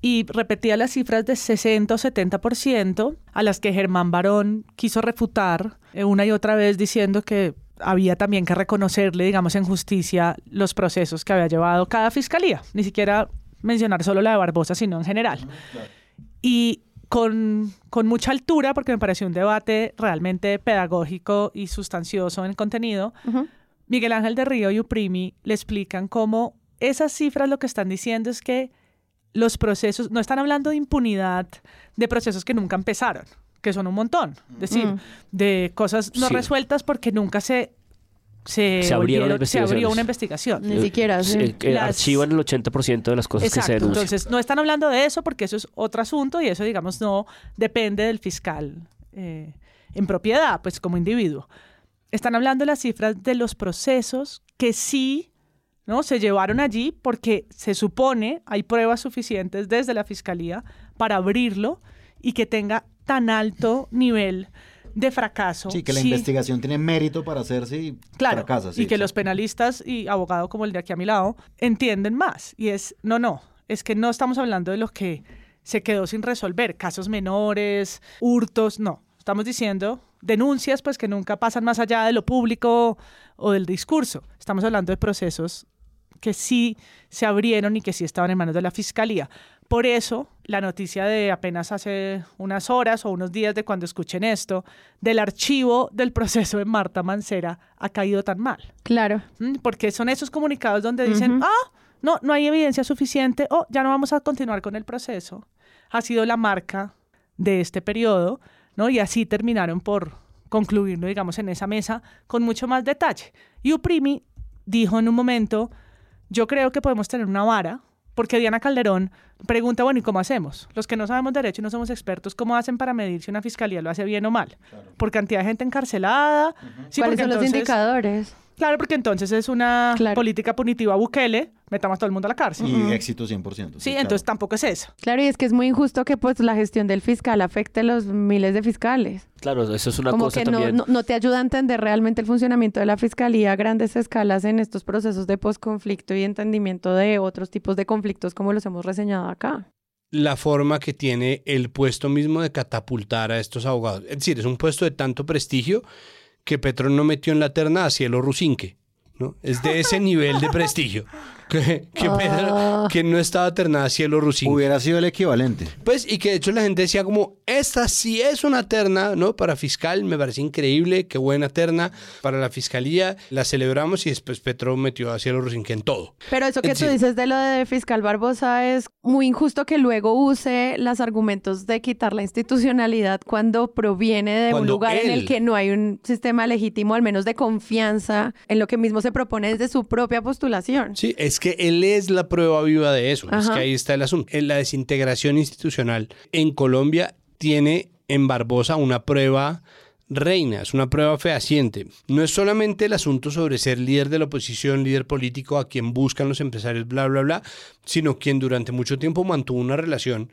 Y repetía las cifras de 60 o 70% a las que Germán Barón quiso refutar eh, una y otra vez diciendo que había también que reconocerle, digamos, en justicia los procesos que había llevado cada fiscalía. Ni siquiera mencionar solo la de Barbosa, sino en general. Y con, con mucha altura, porque me pareció un debate realmente pedagógico y sustancioso en el contenido, Miguel Ángel de Río y Uprimi le explican cómo esas cifras lo que están diciendo es que los procesos, no están hablando de impunidad de procesos que nunca empezaron, que son un montón, es decir, Mm. de cosas no Sí. resueltas porque nunca se, se, Se abrieron volvieron- se abrió una investigación. Ni siquiera. sí. Eh, que Las- archivan el 80% de las cosas que se denuncian. entonces no están hablando de eso porque eso es otro asunto y eso, digamos, no depende del fiscal eh, en propiedad, pues como individuo. Están hablando las cifras de los procesos que sí ¿no? se llevaron allí porque se supone hay pruebas suficientes desde la fiscalía para abrirlo y que tenga tan alto nivel de fracaso. Sí, que la Sí, investigación tiene mérito para hacerse y Claro, fracasa. sí, y que los penalistas y abogados como el de aquí a mi lado entienden más. Y es, no, no, es que no estamos hablando de lo que se quedó sin resolver, casos menores, hurtos, no. Estamos diciendo denuncias pues que nunca pasan más allá de lo público o del discurso. Estamos hablando de procesos que sí se abrieron y que sí estaban en manos de la fiscalía. Por eso, la noticia de apenas hace unas horas o unos días de cuando escuchen esto, del archivo del proceso de Marta Mancera ha caído tan mal. Claro. ¿m? Porque son esos comunicados donde dicen, ah, no, no hay evidencia suficiente, o ya no vamos a continuar con el proceso. Ha sido la marca de este periodo, ¿no? Y así terminaron por concluirlo, digamos, en esa mesa con mucho más detalle. Y Uprimi dijo en un momento, yo creo que podemos tener una vara, porque Diana Calderón pregunta, bueno, ¿y cómo hacemos? Los que no sabemos derecho y no somos expertos, ¿cómo hacen para medir si una fiscalía lo hace bien o mal? Por cantidad de gente encarcelada. Sí, ¿Cuáles porque son los indicadores? Claro, porque entonces es una Claro. política punitiva Bukele, metamos a todo el mundo a la cárcel. Y éxito 100%. Sí, claro. entonces tampoco es eso. Claro, y es que es muy injusto que pues la gestión del fiscal afecte a los miles de fiscales. Claro, eso es una Como cosa que no, no, no te ayuda a entender realmente el funcionamiento de la fiscalía a grandes escalas en estos procesos de posconflicto y entendimiento de otros tipos de conflictos como los hemos reseñado acá. la forma que tiene el puesto mismo de catapultar a estos abogados. Es decir, es un puesto de tanto prestigio que Petro no metió en la terna a Cielo Rusinque. ¿no? Es de ese nivel de prestigio [LAUGHS] que, que, Petro- Ah. que no estaba ternada a Cielo Rusinque. Hubiera sido el equivalente. Pues, y que de hecho la gente decía como, esta sí es una terna, ¿no? Para fiscal, me parece increíble, qué buena terna. Para la fiscalía, la celebramos y después Petro metió a Cielo Rusinque en todo. Pero eso que Es tú decir- dices de lo de fiscal Barbosa es muy injusto que luego use los argumentos de quitar la institucionalidad cuando proviene de un lugar en el que no hay un sistema legítimo, al menos de confianza en lo que mismo se propone desde su propia postulación. Sí, es que él es la prueba viva de eso. Es que ahí está el asunto. En la desintegración institucional en Colombia tiene en Barbosa una prueba reina, es una prueba fehaciente. No es solamente el asunto sobre ser líder de la oposición, líder político a quien buscan los empresarios, bla, bla, bla, sino quien durante mucho tiempo mantuvo una relación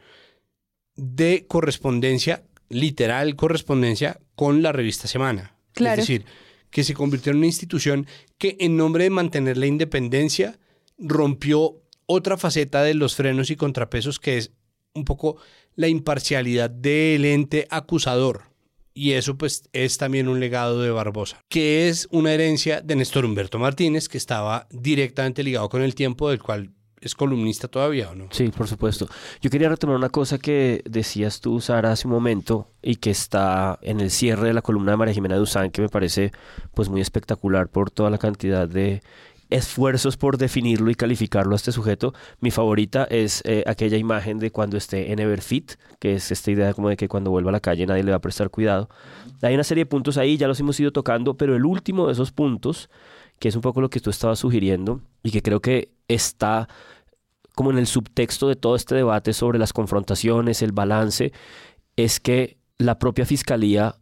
de correspondencia, literal correspondencia, con la revista Semana. Claro. Es decir, que se convirtió en una institución que en nombre de mantener la independencia rompió otra faceta de los frenos y contrapesos que es un poco la imparcialidad del ente acusador. Y eso pues es también un legado de Barbosa, que es una herencia de Néstor Humberto Martínez, que estaba directamente ligado con el tiempo, del cual es columnista todavía, ¿o no? Sí, por supuesto. Yo quería retomar una cosa que decías tú, Sara, hace un momento y que está en el cierre de la columna de María Jimena Duzán, que me parece pues muy espectacular por toda la cantidad de esfuerzos por definirlo y calificarlo a este sujeto. Mi favorita es eh, aquella imagen de cuando esté en Everfit, que es esta idea como de que cuando vuelva a la calle nadie le va a prestar cuidado. Hay una serie de puntos ahí, ya los hemos ido tocando, pero el último de esos puntos, que es un poco lo que tú estabas sugiriendo y que creo que está como en el subtexto de todo este debate sobre las confrontaciones, el balance, es que la propia fiscalía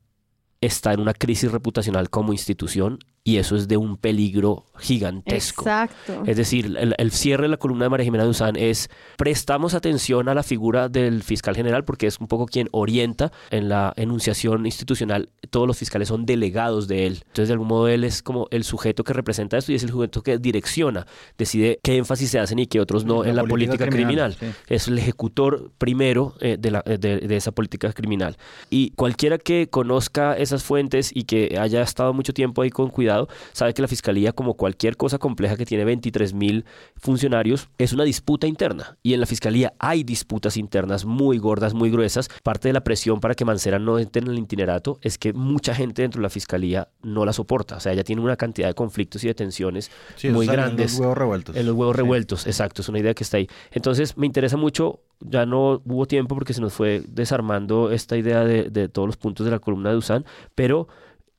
está en una crisis reputacional como institución y eso es de un peligro gigantesco. Exacto. Es decir, el, el cierre de la columna de María Jimena Duzán es prestamos atención a la figura del fiscal general porque es un poco quien orienta en la enunciación institucional. Todos los fiscales son delegados de él. Entonces, de algún modo, él es como el sujeto que representa esto y es el sujeto que direcciona, decide qué énfasis se hacen y qué otros no La en la política criminal. Es el ejecutor primero eh, de, la- de- de esa política criminal. Y cualquiera que conozca esas fuentes y que haya estado mucho tiempo ahí con cuidado, sabe que la fiscalía, como cualquier cosa compleja que tiene 23 mil funcionarios, es una disputa interna. Y en la fiscalía hay disputas internas muy gordas, muy gruesas. Parte de la presión para que Mancera no entre en el itinerato es que mucha gente dentro de la fiscalía no la soporta. O sea, ella tiene una cantidad de conflictos y de tensiones muy grandes. En los huevos revueltos. En los huevos revueltos, exacto. Es una idea que está ahí. Entonces, me interesa mucho ya no hubo tiempo porque se nos fue desarmando esta idea de, de, todos los puntos de la columna de Usan, pero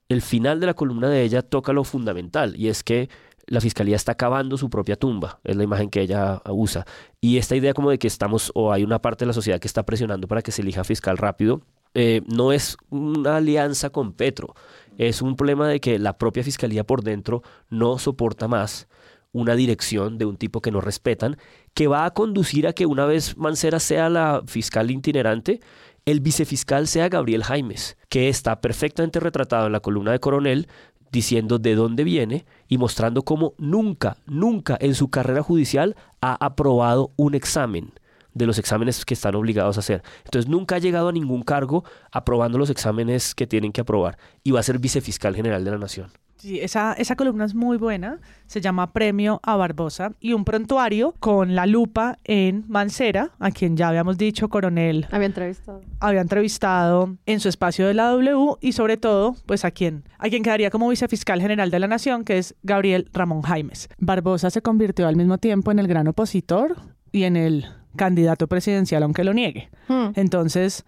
el final de la columna de ella toca lo fundamental y es que la fiscalía está cavando su propia tumba, es la imagen que ella usa. Y esta idea como de que estamos o hay una parte de la sociedad que está presionando para que se elija fiscal rápido, eh, no es una alianza con Petro, es un problema de que la propia fiscalía por dentro no soporta más una dirección de un tipo que no respetan, que va a conducir a que una vez Mancera sea la fiscal itinerante, el vicefiscal sea Gabriel Jaimes, que está perfectamente retratado en la columna de Coronel, diciendo de dónde viene y mostrando cómo nunca, nunca en su carrera judicial ha aprobado un examen de los exámenes que están obligados a hacer. Entonces nunca ha llegado a ningún cargo aprobando los exámenes que tienen que aprobar y va a ser vicefiscal general de la nación. Sí, esa, esa columna es muy buena, se llama Premio a Barbosa y un prontuario con la lupa en Mancera, a quien ya habíamos dicho, coronel. Había entrevistado. Había entrevistado en su espacio de la W y sobre todo, pues a quien, a quien quedaría como vicefiscal general de la Nación, que es Gabriel Ramón Jaimes. Barbosa se convirtió al mismo tiempo en el gran opositor y en el candidato presidencial, aunque lo niegue. Hmm. Entonces,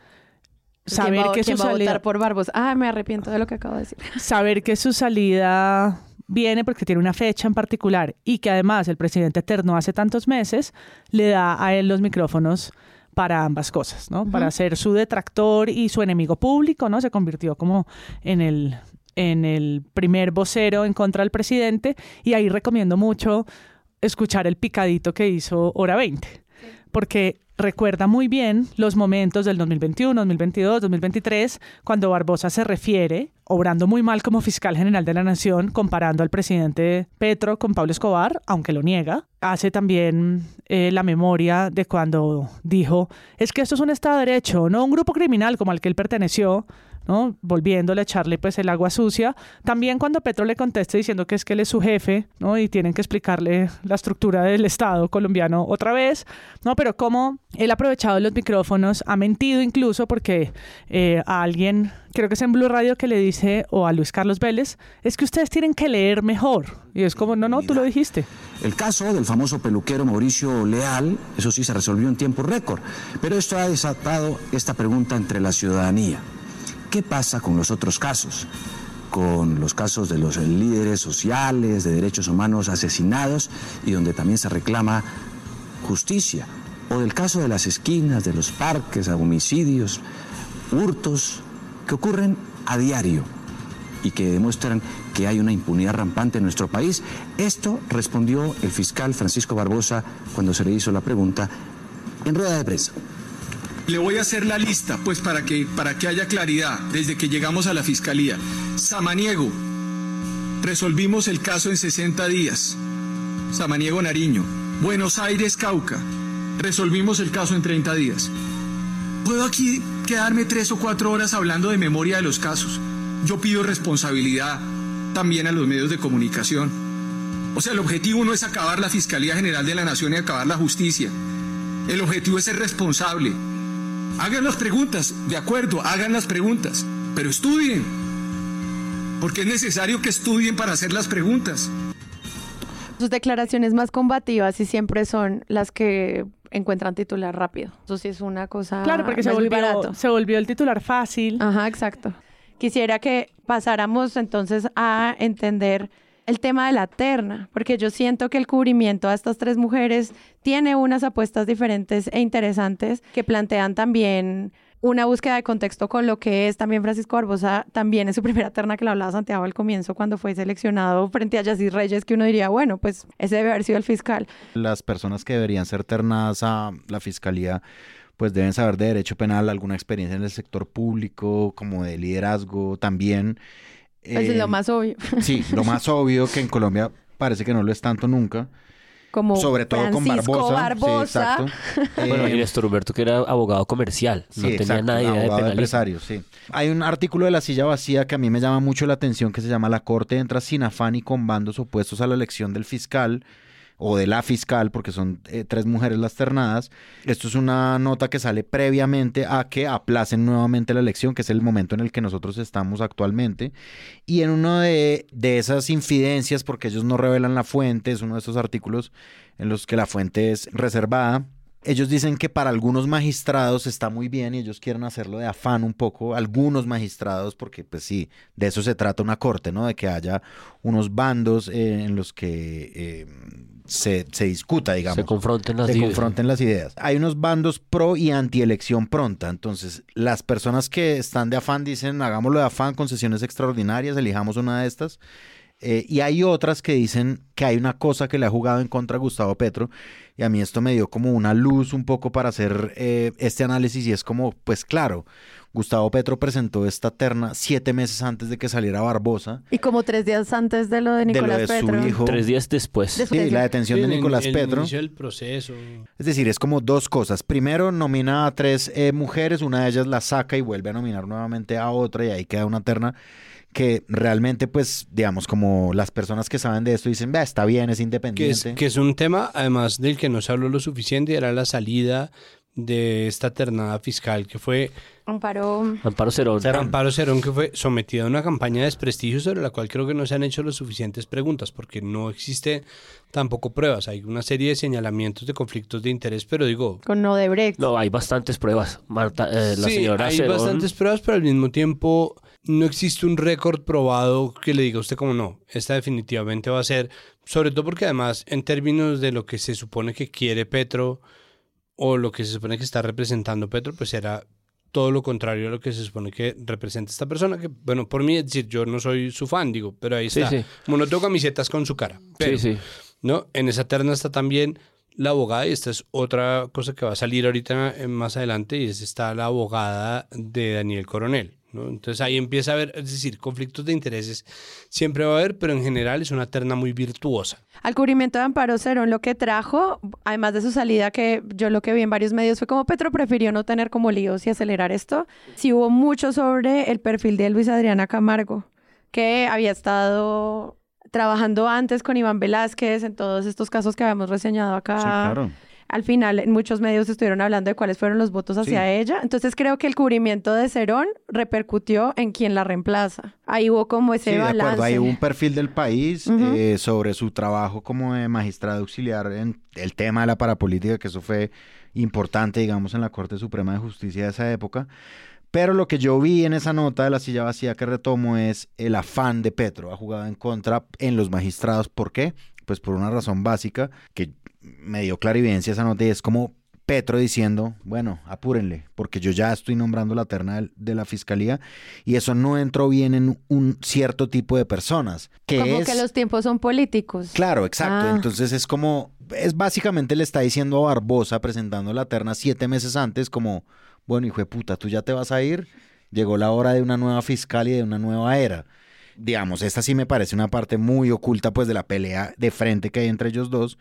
saber que su salida... por Barbos. Ah, me arrepiento de lo que acabo de decir. [LAUGHS] Saber que su salida viene porque tiene una fecha en particular y que además el presidente eterno hace tantos meses le da a él los micrófonos para ambas cosas, ¿no? Para ser su detractor y su enemigo público, ¿no? Se convirtió como en el en el primer vocero en contra del presidente y ahí recomiendo mucho escuchar el picadito que hizo Hora 20, porque recuerda muy bien los momentos del 2021, 2022, 2023, cuando Barbosa se refiere, obrando muy mal como fiscal general de la Nación, comparando al presidente Petro con Pablo Escobar, aunque lo niega. Hace también eh, la memoria de cuando dijo, es que esto es un Estado de Derecho, no un grupo criminal como al que él perteneció, ¿no? Volviéndole a echarle pues el agua sucia. También cuando Petro le conteste diciendo que es que él es su jefe, ¿no? Y tienen que explicarle la estructura del Estado colombiano otra vez, ¿no? Pero cómo él ha aprovechado los micrófonos, ha mentido incluso porque eh, a alguien, creo que es en Blue Radio que le dice, o a Luis Carlos Vélez, es que ustedes tienen que leer mejor. Y es como, no, no, tú lo dijiste. El caso del famoso peluquero Mauricio Leal, eso sí se resolvió en tiempo récord, pero esto ha desatado esta pregunta entre la ciudadanía. ¿Qué pasa con los otros casos? Con los casos de los líderes sociales, de derechos humanos asesinados y donde también se reclama justicia. O del caso de las esquinas, de los parques, homicidios, hurtos que ocurren a diario y que demuestran que hay una impunidad rampante en nuestro país. Esto respondió el fiscal Francisco Barbosa cuando se le hizo la pregunta en rueda de prensa. Le voy a hacer la lista, pues para que, para que haya claridad, desde que llegamos a la fiscalía. Samaniego, resolvimos el caso en 60 días. Samaniego Nariño. Buenos Aires, Cauca. Resolvimos el caso en 30 días. Puedo aquí quedarme tres o cuatro horas hablando de memoria de los casos. Yo pido responsabilidad también a los medios de comunicación. O sea, el objetivo no es acabar la Fiscalía General de la Nación y acabar la justicia. El objetivo es ser responsable Hagan las preguntas, de acuerdo, hagan las preguntas, pero estudien. Porque es necesario que estudien para hacer las preguntas. Sus declaraciones más combativas y siempre son las que encuentran titular rápido. Eso sí es una cosa. Claro, porque se volvió, se volvió el titular fácil. Ajá, exacto. Quisiera que pasáramos entonces a entender el tema de la terna, porque yo siento que el cubrimiento a estas tres mujeres tiene unas apuestas diferentes e interesantes que plantean también una búsqueda de contexto con lo que es también Francisco Barbosa, también en su [LAUGHS] primera terna que le hablaba Santiago al comienzo cuando fue seleccionado frente a Yacis Reyes, que uno diría, bueno, pues ese debe haber sido el fiscal. Las personas que deberían ser ternadas a la fiscalía pues deben saber de derecho penal, alguna experiencia en el sector público, como de liderazgo también. Es lo eh, más obvio. Sí, lo más [LAUGHS] obvio que en Colombia parece que no lo es tanto nunca. como Sobre todo con Francisco Barbosa. Sí, exacto. [LAUGHS] Bueno, y Eh, Néstor Humberto, que era abogado comercial, no Sí, tenía exacto, nada idea abogado empresario, sí. Hay un artículo de La Silla Vacía que a mí me llama mucho la atención que se llama La Corte entra sin afán y con bandos opuestos a la elección del fiscal o de la fiscal, porque son eh, tres mujeres las ternadas. Esto es una nota que sale previamente a que aplacen nuevamente la elección, que es el momento en el que nosotros estamos actualmente. Y en uno de, de esas infidencias, porque ellos no revelan la fuente, es uno de esos artículos en los que la fuente es reservada, ellos dicen que para algunos magistrados está muy bien y ellos quieren hacerlo de afán un poco, algunos magistrados, porque pues sí, de eso se trata una corte, ¿no? De que haya unos bandos eh, en los que eh, se, se discuta, digamos. Se confronten las se ideas. confronten las ideas. Hay unos bandos pro y antielección pronta. Entonces, las personas que están de afán dicen, hagámoslo de afán con sesiones extraordinarias, elijamos una de estas. Eh, y hay otras que dicen que hay una cosa que le ha jugado en contra a Gustavo Petro. Y a mí esto me dio como una luz un poco para hacer eh, este análisis. Y es como, pues claro, Gustavo Petro presentó esta terna siete meses antes de que saliera Barbosa. Y como tres días antes de lo de de lo Nicolás su Petro. hijo. Tres días después. Después. Sí, la detención Sí, de el- Nicolás el Petro. inicio del proceso. Es decir, es como dos cosas. Primero, nomina a tres eh, mujeres, una de ellas la saca y vuelve a nominar nuevamente a otra y ahí queda una terna que realmente, pues, digamos, como las personas que saben de esto dicen, vea, está bien, es Que es, independiente. que es un tema, además del que no se habló lo suficiente, era la salida de esta ternada fiscal que fue Amparo. Amparo Cerón. Amparo Cerón, que fue sometida a una campaña de desprestigio sobre la cual creo que no se han hecho las suficientes preguntas, porque no existe tampoco pruebas. Hay una serie de señalamientos de conflictos de interés, pero digo, Con Odebrecht. No, hay bastantes pruebas. Marta, eh, la sí, señora hay Cerón- bastantes pruebas, pero al mismo tiempo no existe un récord probado que le diga a usted como no, esta definitivamente va a ser, sobre todo porque además en términos de lo que se supone que quiere Petro o lo que se supone que está representando Petro, pues era todo lo contrario a lo que se supone que representa esta persona, que bueno, por mí es decir, yo no soy su fan, digo, pero ahí Sí, está. sí. Como no tengo camisetas con su cara. Pero, Sí, sí. ¿no? En esa terna está también la abogada, y esta es otra cosa que va a salir ahorita más adelante, y es está la abogada de Daniel Coronel. ¿No? Entonces ahí empieza a haber, es decir, conflictos de intereses siempre va a haber, pero en general es una terna muy virtuosa. Al cubrimiento de Amparo Cerón lo que trajo, además de su salida, que yo lo que vi en varios medios fue como Petro prefirió no tener como líos y acelerar esto. Sí hubo mucho sobre el perfil de Luis Adriana Camargo, que había estado trabajando antes con Iván Velázquez en todos estos casos que habíamos reseñado acá. Sí, claro. Al final, en muchos medios estuvieron hablando de cuáles fueron los votos hacia ella. Entonces, creo que el cubrimiento de Cerón repercutió en quien la reemplaza. Ahí hubo como ese Sí, de balance. acuerdo. Hay un perfil del país eh, sobre su trabajo como de magistrado auxiliar en el tema de la parapolítica, que eso fue importante, digamos, en la Corte Suprema de Justicia de esa época. Pero lo que yo vi en esa nota de la silla vacía que retomo es el afán de Petro. Ha jugado en contra en los magistrados. ¿Por qué? Pues por una razón básica que me dio clarividencia esa nota y es como Petro diciendo, bueno, apúrenle, porque yo ya estoy nombrando la terna de la fiscalía y eso no entró bien en un cierto tipo de personas. Que como es, que los tiempos son políticos. Claro, exacto. Ah. Entonces es como, es básicamente le está diciendo a Barbosa presentando la terna siete meses antes como, bueno, hijo de puta, tú ya te vas a ir, llegó la hora de una nueva fiscal y de una nueva era. Digamos, esta sí me parece una parte muy oculta pues de la pelea de frente que hay entre ellos dos,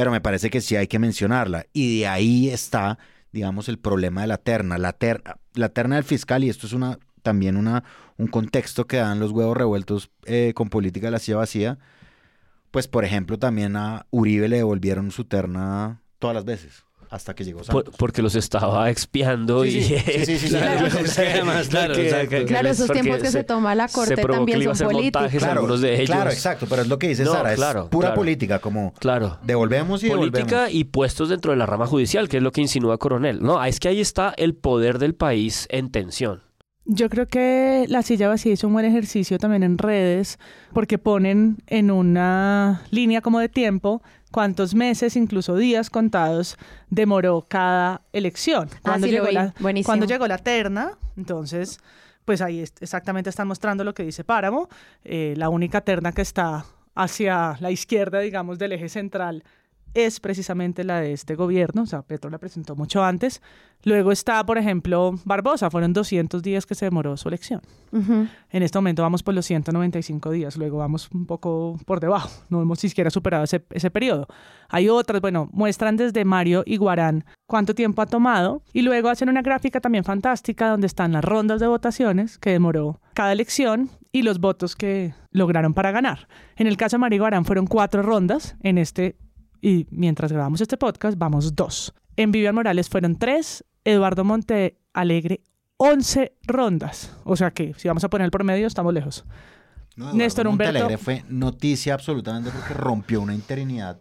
pero me parece que sí hay que mencionarla. Y de ahí está, digamos, el problema de la terna. La, terna, la terna del fiscal, y esto es una también una, un contexto que dan los huevos revueltos eh, con política de la silla vacía, pues por ejemplo también a Uribe le devolvieron su terna todas las veces hasta que llegó Por- Santos. porque los estaba expiando Sí, y... sí, sí, Claro, esos tiempos que se, toma la corte también son hacer políticos. Claro, algunos de ellos. claro, exacto, pero es lo que dice No, Sara, claro, es pura claro. política, como Claro. devolvemos y Política devolvemos. y puestos dentro de la rama judicial, que es lo que insinúa Coronel. No, es que ahí está el poder del país en tensión. Yo creo que la silla vacía hizo un buen ejercicio también en redes porque ponen en una línea como de tiempo cuántos meses, incluso días contados, demoró cada elección. Cuando, sí, lo llegó, vi. la, Buenísimo. cuando llegó la terna, entonces, pues ahí exactamente están mostrando lo que dice Páramo, eh, la única terna que está hacia la izquierda, digamos, del eje central es precisamente la de este gobierno, o sea, Petro la presentó mucho antes. Luego está, por ejemplo, Barbosa, fueron 200 días que se demoró su elección. En este momento vamos por los 195 días, luego vamos un poco por debajo, no hemos siquiera superado ese, ese periodo. Hay otras, bueno, muestran desde Mario y Guarán cuánto tiempo ha tomado y luego hacen una gráfica también fantástica donde están las rondas de votaciones que demoró cada elección y los votos que lograron para ganar. En el caso de Mario y Guarán fueron cuatro rondas, en este y mientras grabamos este podcast vamos dos. En Vivian Morales fueron tres, Eduardo Monte Alegre 11 rondas. O sea que si vamos a poner el promedio estamos lejos. No, Néstor Humberto Alegre fue noticia absolutamente porque rompió una interinidad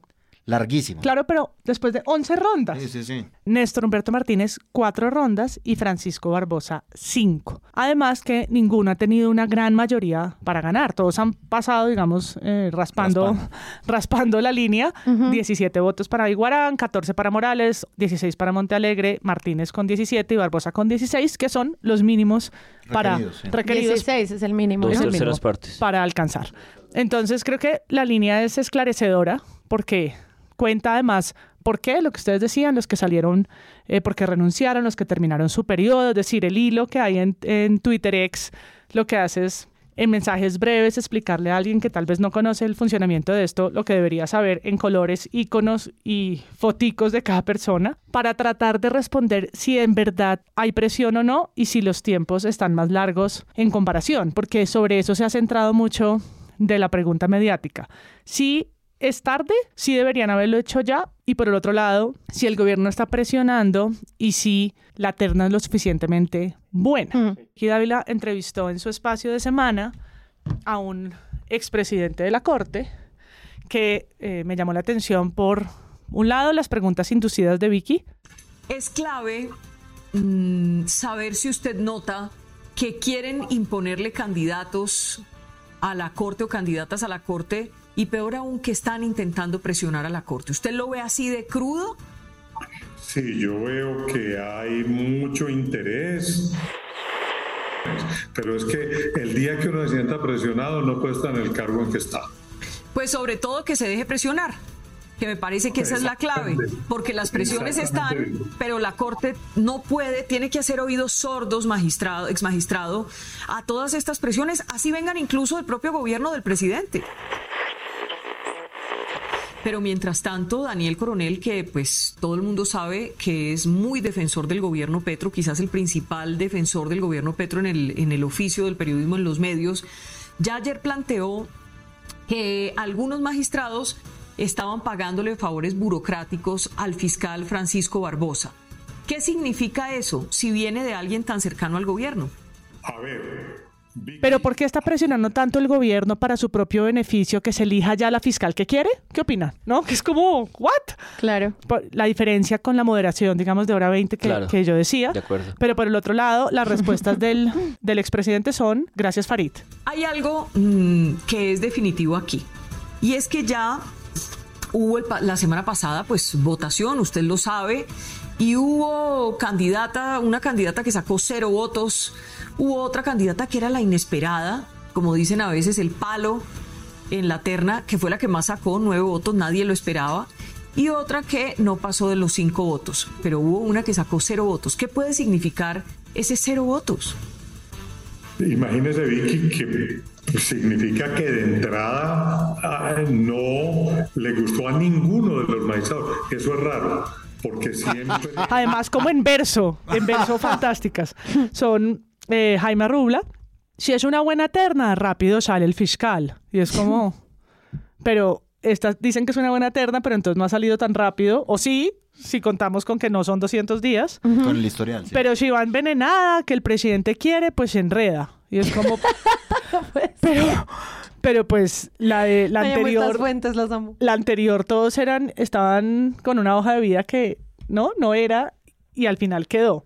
Larguísimo. Claro, pero después de 11 rondas. Sí, sí, sí. Néstor Humberto Martínez, 4 rondas y Francisco Barbosa, 5. Además que ninguno ha tenido una gran mayoría para ganar. Todos han pasado, digamos, eh, raspando, raspando, [LAUGHS] la línea. 17 votos para Iguarán, 14 para Morales, 16 para Montealegre, Martínez con 17 y Barbosa con 16, que son los mínimos para requeridos. 16 es el mínimo. Dos terceras partes. Para alcanzar. Entonces creo que la línea es esclarecedora porque cuenta además por qué, lo que ustedes decían, los que salieron eh, porque renunciaron, los que terminaron su periodo, es decir, el hilo que hay en, en Twitter X, lo que hace es en mensajes breves explicarle a alguien que tal vez no conoce el funcionamiento de esto lo que debería saber en colores, iconos y foticos de cada persona para tratar de responder si en verdad hay presión o no y si los tiempos están más largos en comparación, porque sobre eso se ha centrado mucho de la pregunta mediática. Si es tarde, sí deberían haberlo hecho ya. Y por el otro lado, si el gobierno está presionando y si la terna es lo suficientemente buena. Y Dávila entrevistó en su espacio de semana a un expresidente de la Corte que eh, me llamó la atención por, un lado, las preguntas inducidas de Vicky. Es clave mm, saber si usted nota que quieren imponerle candidatos a la Corte o candidatas a la Corte y peor aún que están intentando presionar a la Corte. ¿Usted lo ve así de crudo? Sí, yo veo que hay mucho interés. Pero es que el día que uno se sienta presionado no puede estar en el cargo en que está. Pues sobre todo que se deje presionar, que me parece que esa es la clave, porque las presiones están, pero la Corte no puede, tiene que hacer oídos sordos, magistrado, ex magistrado, a todas estas presiones, así vengan incluso del propio gobierno del presidente. Pero mientras tanto, Daniel Coronel, que pues todo el mundo sabe que es muy defensor del gobierno Petro, quizás el principal defensor del gobierno Petro en el, en el oficio del periodismo en los medios, ya ayer planteó que algunos magistrados estaban pagándole favores burocráticos al fiscal Francisco Barbosa. ¿Qué significa eso si viene de alguien tan cercano al gobierno? A ver, pero ¿por qué está presionando tanto el gobierno para su propio beneficio que se elija ya la fiscal que quiere? ¿Qué opina? ¿No? Que es como, ¿what? Claro. La diferencia con la moderación, digamos, de hora 20 que, que yo decía. De acuerdo. Pero por el otro lado, las respuestas [LAUGHS] del, del expresidente son, gracias Farid. Hay algo mm, que es definitivo aquí. Y es que ya hubo la semana pasada, pues, votación, usted lo sabe, y hubo candidata, una candidata que sacó cero votos Hubo otra candidata que era la inesperada, como dicen a veces, el palo en la terna, que fue la que más sacó, nueve votos, nadie lo esperaba. Y otra que no pasó de los cinco votos, pero hubo una que sacó cero votos. ¿Qué puede significar ese cero votos? Imagínese, Vicky, que significa que de entrada no le gustó a ninguno de los magistrados. Eso es raro, porque siempre... [LAUGHS] Además, como en verso, en verso [LAUGHS] fantásticas. Son eh, Jaime Rubla, si es una buena terna, rápido sale el fiscal. Y es como, [LAUGHS] pero estas dicen que es una buena terna, pero entonces no ha salido tan rápido. O sí, si contamos con que no son 200 días. Con el historial. Pero si va envenenada, que el presidente quiere, pues se enreda. Y es como... [LAUGHS] pero, pero pues la, la anterior... Fuentes, las amo. La anterior todos eran, estaban con una hoja de vida que no, no era y al final quedó.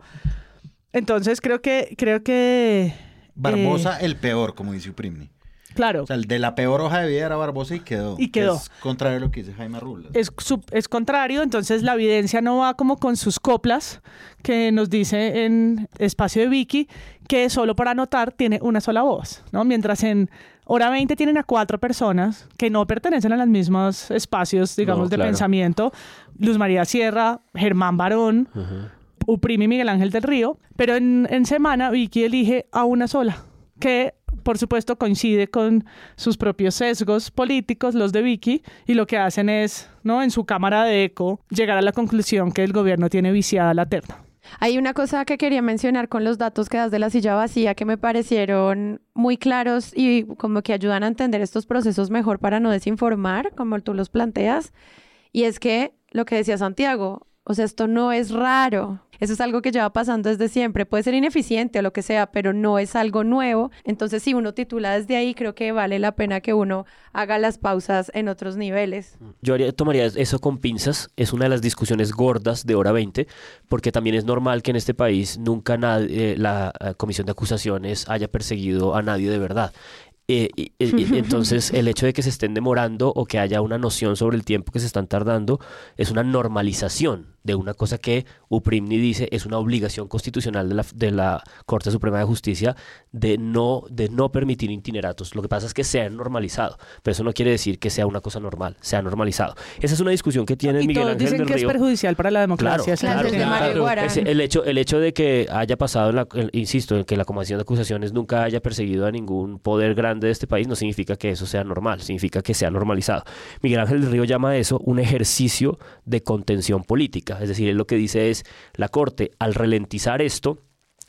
Entonces creo que, creo que. Barbosa, eh, el peor, como dice Uprimni. Claro. O sea, el de la peor hoja de vida era Barbosa y quedó. Y quedó. Es contrario a lo que dice Jaime Rubla. Es, es contrario, entonces la evidencia no va como con sus coplas, que nos dice en espacio de Vicky, que solo para anotar tiene una sola voz, ¿no? Mientras en Hora 20 tienen a cuatro personas que no pertenecen a los mismos espacios, digamos, No, de pensamiento. Luz María Sierra, Germán Barón, Uprimi Miguel Ángel del Río. Pero en, en semana Vicky elige a una sola, que por supuesto coincide con sus propios sesgos políticos, los de Vicky, y lo que hacen es, ¿no? En su cámara de eco, llegar a la conclusión que el gobierno tiene viciada la terna. Hay una cosa que quería mencionar con los datos que das de la silla vacía que me parecieron muy claros y como que ayudan a entender estos procesos mejor para no desinformar, como tú los planteas. Y es que lo que decía Santiago, o sea, esto no es raro. Eso es algo que lleva pasando desde siempre. Puede ser ineficiente o lo que sea, pero no es algo nuevo. Entonces, si uno titula desde ahí, creo que vale la pena que uno haga las pausas en otros niveles. Yo haría- tomaría eso con pinzas, es una de las discusiones gordas de hora 20, porque también es normal que en este país nunca nadie, eh, la eh, comisión de acusaciones haya perseguido a nadie de verdad. Eh, [LAUGHS] entonces el hecho de que se estén demorando o que haya una noción sobre el tiempo que se están tardando es una normalización de una cosa que Uprimni dice es una obligación constitucional de la, de la Corte Suprema de Justicia de no, de no permitir itineratos. Lo que pasa es que se han normalizado, pero eso no quiere decir que sea una cosa normal, se ha normalizado. Esa es una discusión que tiene Y Miguel todos Ángel dicen del que es Río. perjudicial para la democracia. claro, el hecho, el hecho de que haya pasado, en la- el- insisto, en que la Comisión de Acusaciones nunca haya perseguido a ningún poder grande de este país, no significa que eso sea normal, significa que sea normalizado. Miguel Ángel del Río llama a eso un ejercicio de contención política, es decir, lo que dice es, la Corte, al ralentizar esto,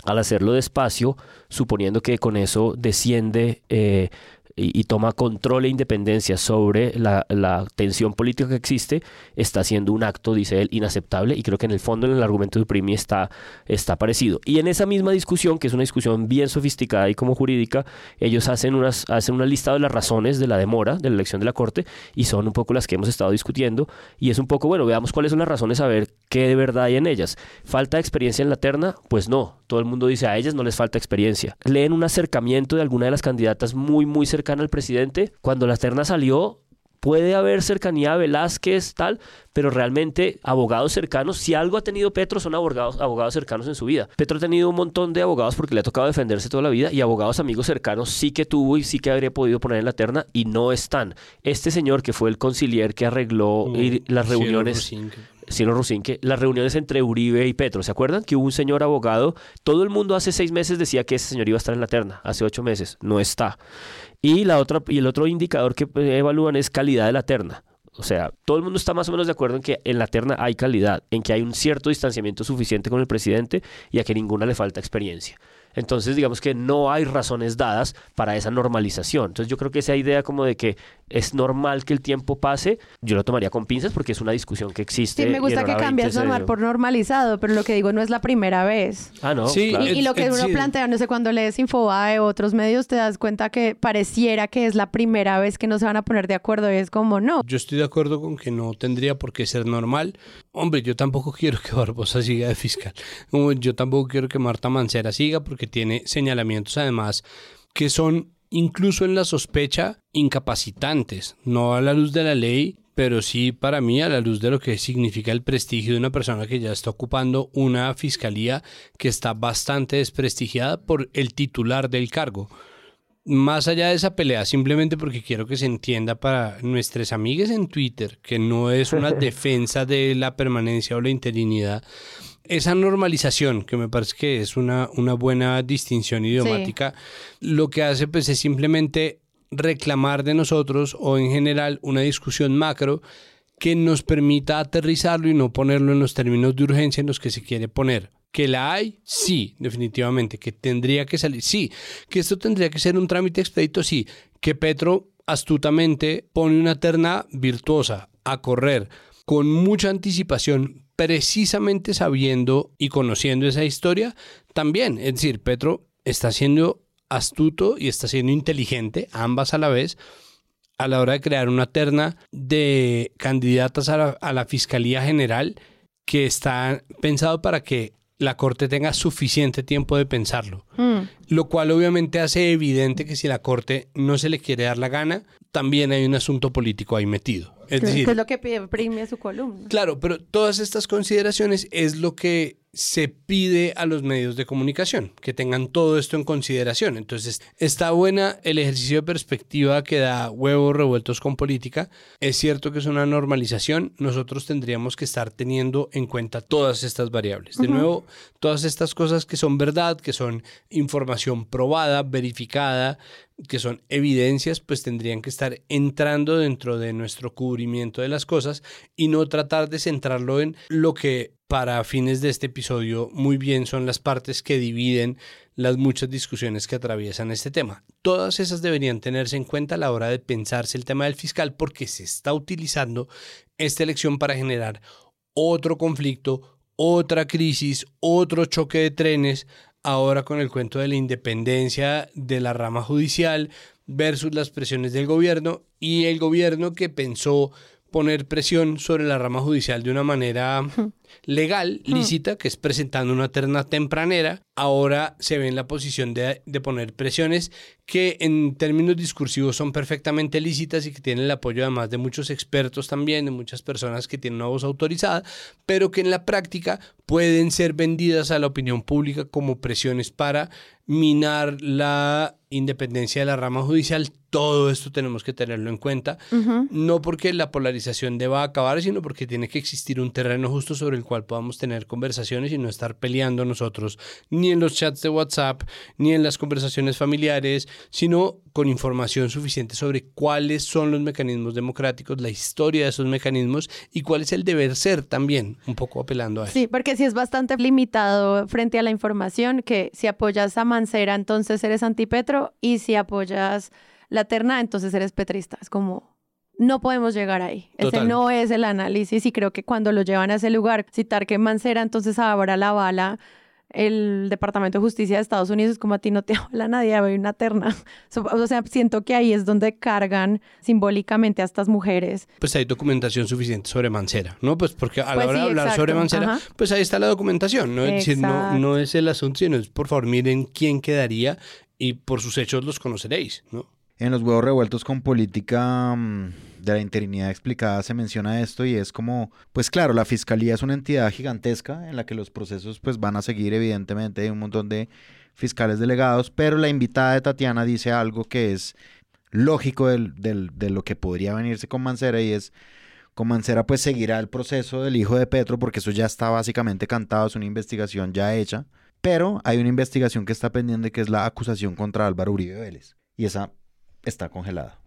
al hacerlo despacio, suponiendo que con eso desciende eh, y, y toma control e independencia sobre la, la tensión política que existe, está haciendo un acto, dice él, inaceptable y creo que en el fondo en el argumento de Primi está, está parecido. Y en esa misma discusión, que es una discusión bien sofisticada y como jurídica, ellos hacen, unas, hacen una lista de las razones de la demora de la elección de la Corte y son un poco las que hemos estado discutiendo y es un poco, bueno, veamos cuáles son las razones, a ver qué de verdad hay en ellas. ¿Falta experiencia en la terna? Pues no, todo el mundo dice a ellas no les falta experiencia. Leen un acercamiento de alguna de las candidatas muy, muy cercana al presidente. Cuando la terna salió, puede haber cercanía a Velázquez, tal, pero realmente abogados cercanos, si algo ha tenido Petro, son abogados, abogados cercanos en su vida. Petro ha tenido un montón de abogados porque le ha tocado defenderse toda la vida y abogados amigos cercanos sí que tuvo y sí que habría podido poner en la terna y no están. Este señor que fue el concilier que arregló ir- las reuniones... Cielo Rusinque, las reuniones entre Uribe y Petro. ¿Se acuerdan que hubo un señor abogado? Todo el mundo hace seis meses decía que ese señor iba a estar en la terna. Hace ocho meses. No está. Y, la otra, y el otro indicador que eh, evalúan es calidad de la terna. O sea, todo el mundo está más o menos de acuerdo en que en la terna hay calidad, en que hay un cierto distanciamiento suficiente con el presidente y a que ninguna le falta experiencia. Entonces, digamos que no hay razones dadas para esa normalización. Entonces, yo creo que esa idea como de que es normal que el tiempo pase, yo lo tomaría con pinzas porque es una discusión que existe. Sí, me gusta que hora 20 cambias normal por normalizado, pero lo que digo no es la primera vez. Ah, no. Sí, claro. Y, y lo que Es- uno plantea, no sé, cuando lees Infobae o otros medios, te das cuenta que pareciera que es la primera vez que no se van a poner de acuerdo y es como, no. Yo estoy de acuerdo con que no tendría por qué ser normal. Hombre, yo tampoco [LAUGHS] quiero que Barbosa siga de fiscal. Yo tampoco quiero que Marta Mancera siga porque tiene señalamientos además que son incluso en la sospecha incapacitantes, no a la luz de la ley, pero sí para mí a la luz de lo que significa el prestigio de una persona que ya está ocupando una fiscalía que está bastante desprestigiada por el titular del cargo más allá de esa pelea, simplemente porque quiero que se entienda para nuestras amigas en Twitter que no es una [LAUGHS] defensa de la permanencia o la interinidad, esa normalización, que me parece que es una, una buena distinción idiomática, lo que hace pues es simplemente reclamar de nosotros o en general una discusión macro que nos permita aterrizarlo y no ponerlo en los términos de urgencia en los que se quiere poner. ¿Que la hay? Sí, definitivamente. ¿Que tendría que salir? Sí. ¿Que esto tendría que ser un trámite expedito? Sí. ¿Que Petro astutamente pone una terna virtuosa a correr con mucha anticipación, precisamente sabiendo y conociendo esa historia? También. Es decir, Petro está siendo astuto y está siendo inteligente, ambas a la vez, a la hora de crear una terna de candidatas a la, a la Fiscalía General que está pensado para que la Corte tenga suficiente tiempo de pensarlo. Mm. Lo cual obviamente hace evidente que si la Corte no se le quiere dar la gana, también hay un asunto político ahí metido. Es que decir, es lo que pide Primi a su columna. Claro, pero todas estas consideraciones es lo que se pide a los medios de comunicación que tengan todo esto en consideración. Entonces, está buena el ejercicio de perspectiva que da huevos revueltos con política. Es cierto que es una normalización. Nosotros tendríamos que estar teniendo en cuenta todas estas variables. De nuevo, todas estas cosas que son verdad, que son información probada, verificada, que son evidencias, pues tendrían que estar entrando dentro de nuestro cubrimiento de las cosas y no tratar de centrarlo en lo que para fines de este episodio muy bien son las partes que dividen las muchas discusiones que atraviesan este tema. Todas esas deberían tenerse en cuenta a la hora de pensarse el tema del fiscal porque se está utilizando esta elección para generar otro conflicto, otra crisis, otro choque de trenes, ahora con el cuento de la independencia de la rama judicial versus las presiones del gobierno y el gobierno que pensó poner presión sobre la rama judicial de una manera [LAUGHS] legal, lícita, que es presentando una terna tempranera, ahora se ve en la posición de, de, poner presiones que en términos discursivos son perfectamente lícitas y que tienen el apoyo además de muchos expertos también, de muchas personas que tienen una voz autorizada, pero que en la práctica pueden ser vendidas a la opinión pública como presiones para minar la independencia de la rama judicial. Todo esto tenemos que tenerlo en cuenta, no porque la polarización deba acabar, sino porque tiene que existir un terreno justo sobre el cual podamos tener conversaciones y no estar peleando nosotros ni en los chats de WhatsApp, ni en las conversaciones familiares, sino con información suficiente sobre cuáles son los mecanismos democráticos, la historia de esos mecanismos y cuál es el deber ser también, un poco apelando a eso. Sí, porque si es bastante limitado frente a la información, que si apoyas a Mancera, entonces eres antipetro, y si apoyas la terna, entonces eres petrista. Es como, no podemos llegar ahí. Ese no es el análisis y creo que cuando lo llevan a ese lugar, citar que Mancera entonces abra la bala el Departamento de Justicia de Estados Unidos es como a ti no te [LAUGHS] habla nadie, hay una terna. [LAUGHS] O sea, siento que ahí es donde cargan simbólicamente a estas mujeres. Pues hay documentación suficiente sobre Mancera, ¿no? Pues porque a la pues hora de hablar sobre Mancera, pues ahí está la documentación, ¿no? Es decir, no, no es el asunto, sino es por favor miren quién quedaría y por sus hechos los conoceréis, ¿no? En los huevos revueltos con política mm, de la interinidad explicada se menciona esto y es como, pues claro, la fiscalía es una entidad gigantesca en la que los procesos pues van a seguir evidentemente, hay un montón de fiscales delegados, pero la invitada de Tatiana dice algo que es lógico del, de lo que podría venirse con Mancera y es, con Mancera pues seguirá el proceso del hijo de Petro porque eso ya está básicamente cantado, es una investigación ya hecha, pero hay una investigación que está pendiente que es la acusación contra Álvaro Uribe Vélez y esa está congelada.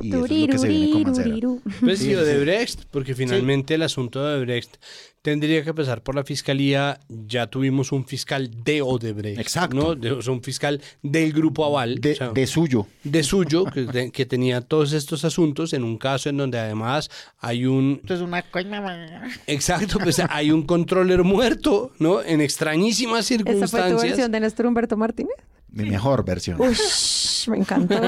Y eso es lo que se viene con Mancera. Pues sí, Odebrecht, porque finalmente el asunto de Odebrecht tendría que pasar por la fiscalía. Ya tuvimos un fiscal de Odebrecht. Exacto. ¿no? De, o sea, un fiscal del grupo Aval. De, o sea, de suyo. de suyo, que, de- que tenía todos estos asuntos en un caso en donde además hay un... Esto es una coña. Exacto, pues hay un controller muerto, ¿no? En extrañísimas ¿Esa fue tu circunstancias. versión de Néstor Humberto Martínez? Mi mejor versión. Ush, me encantó.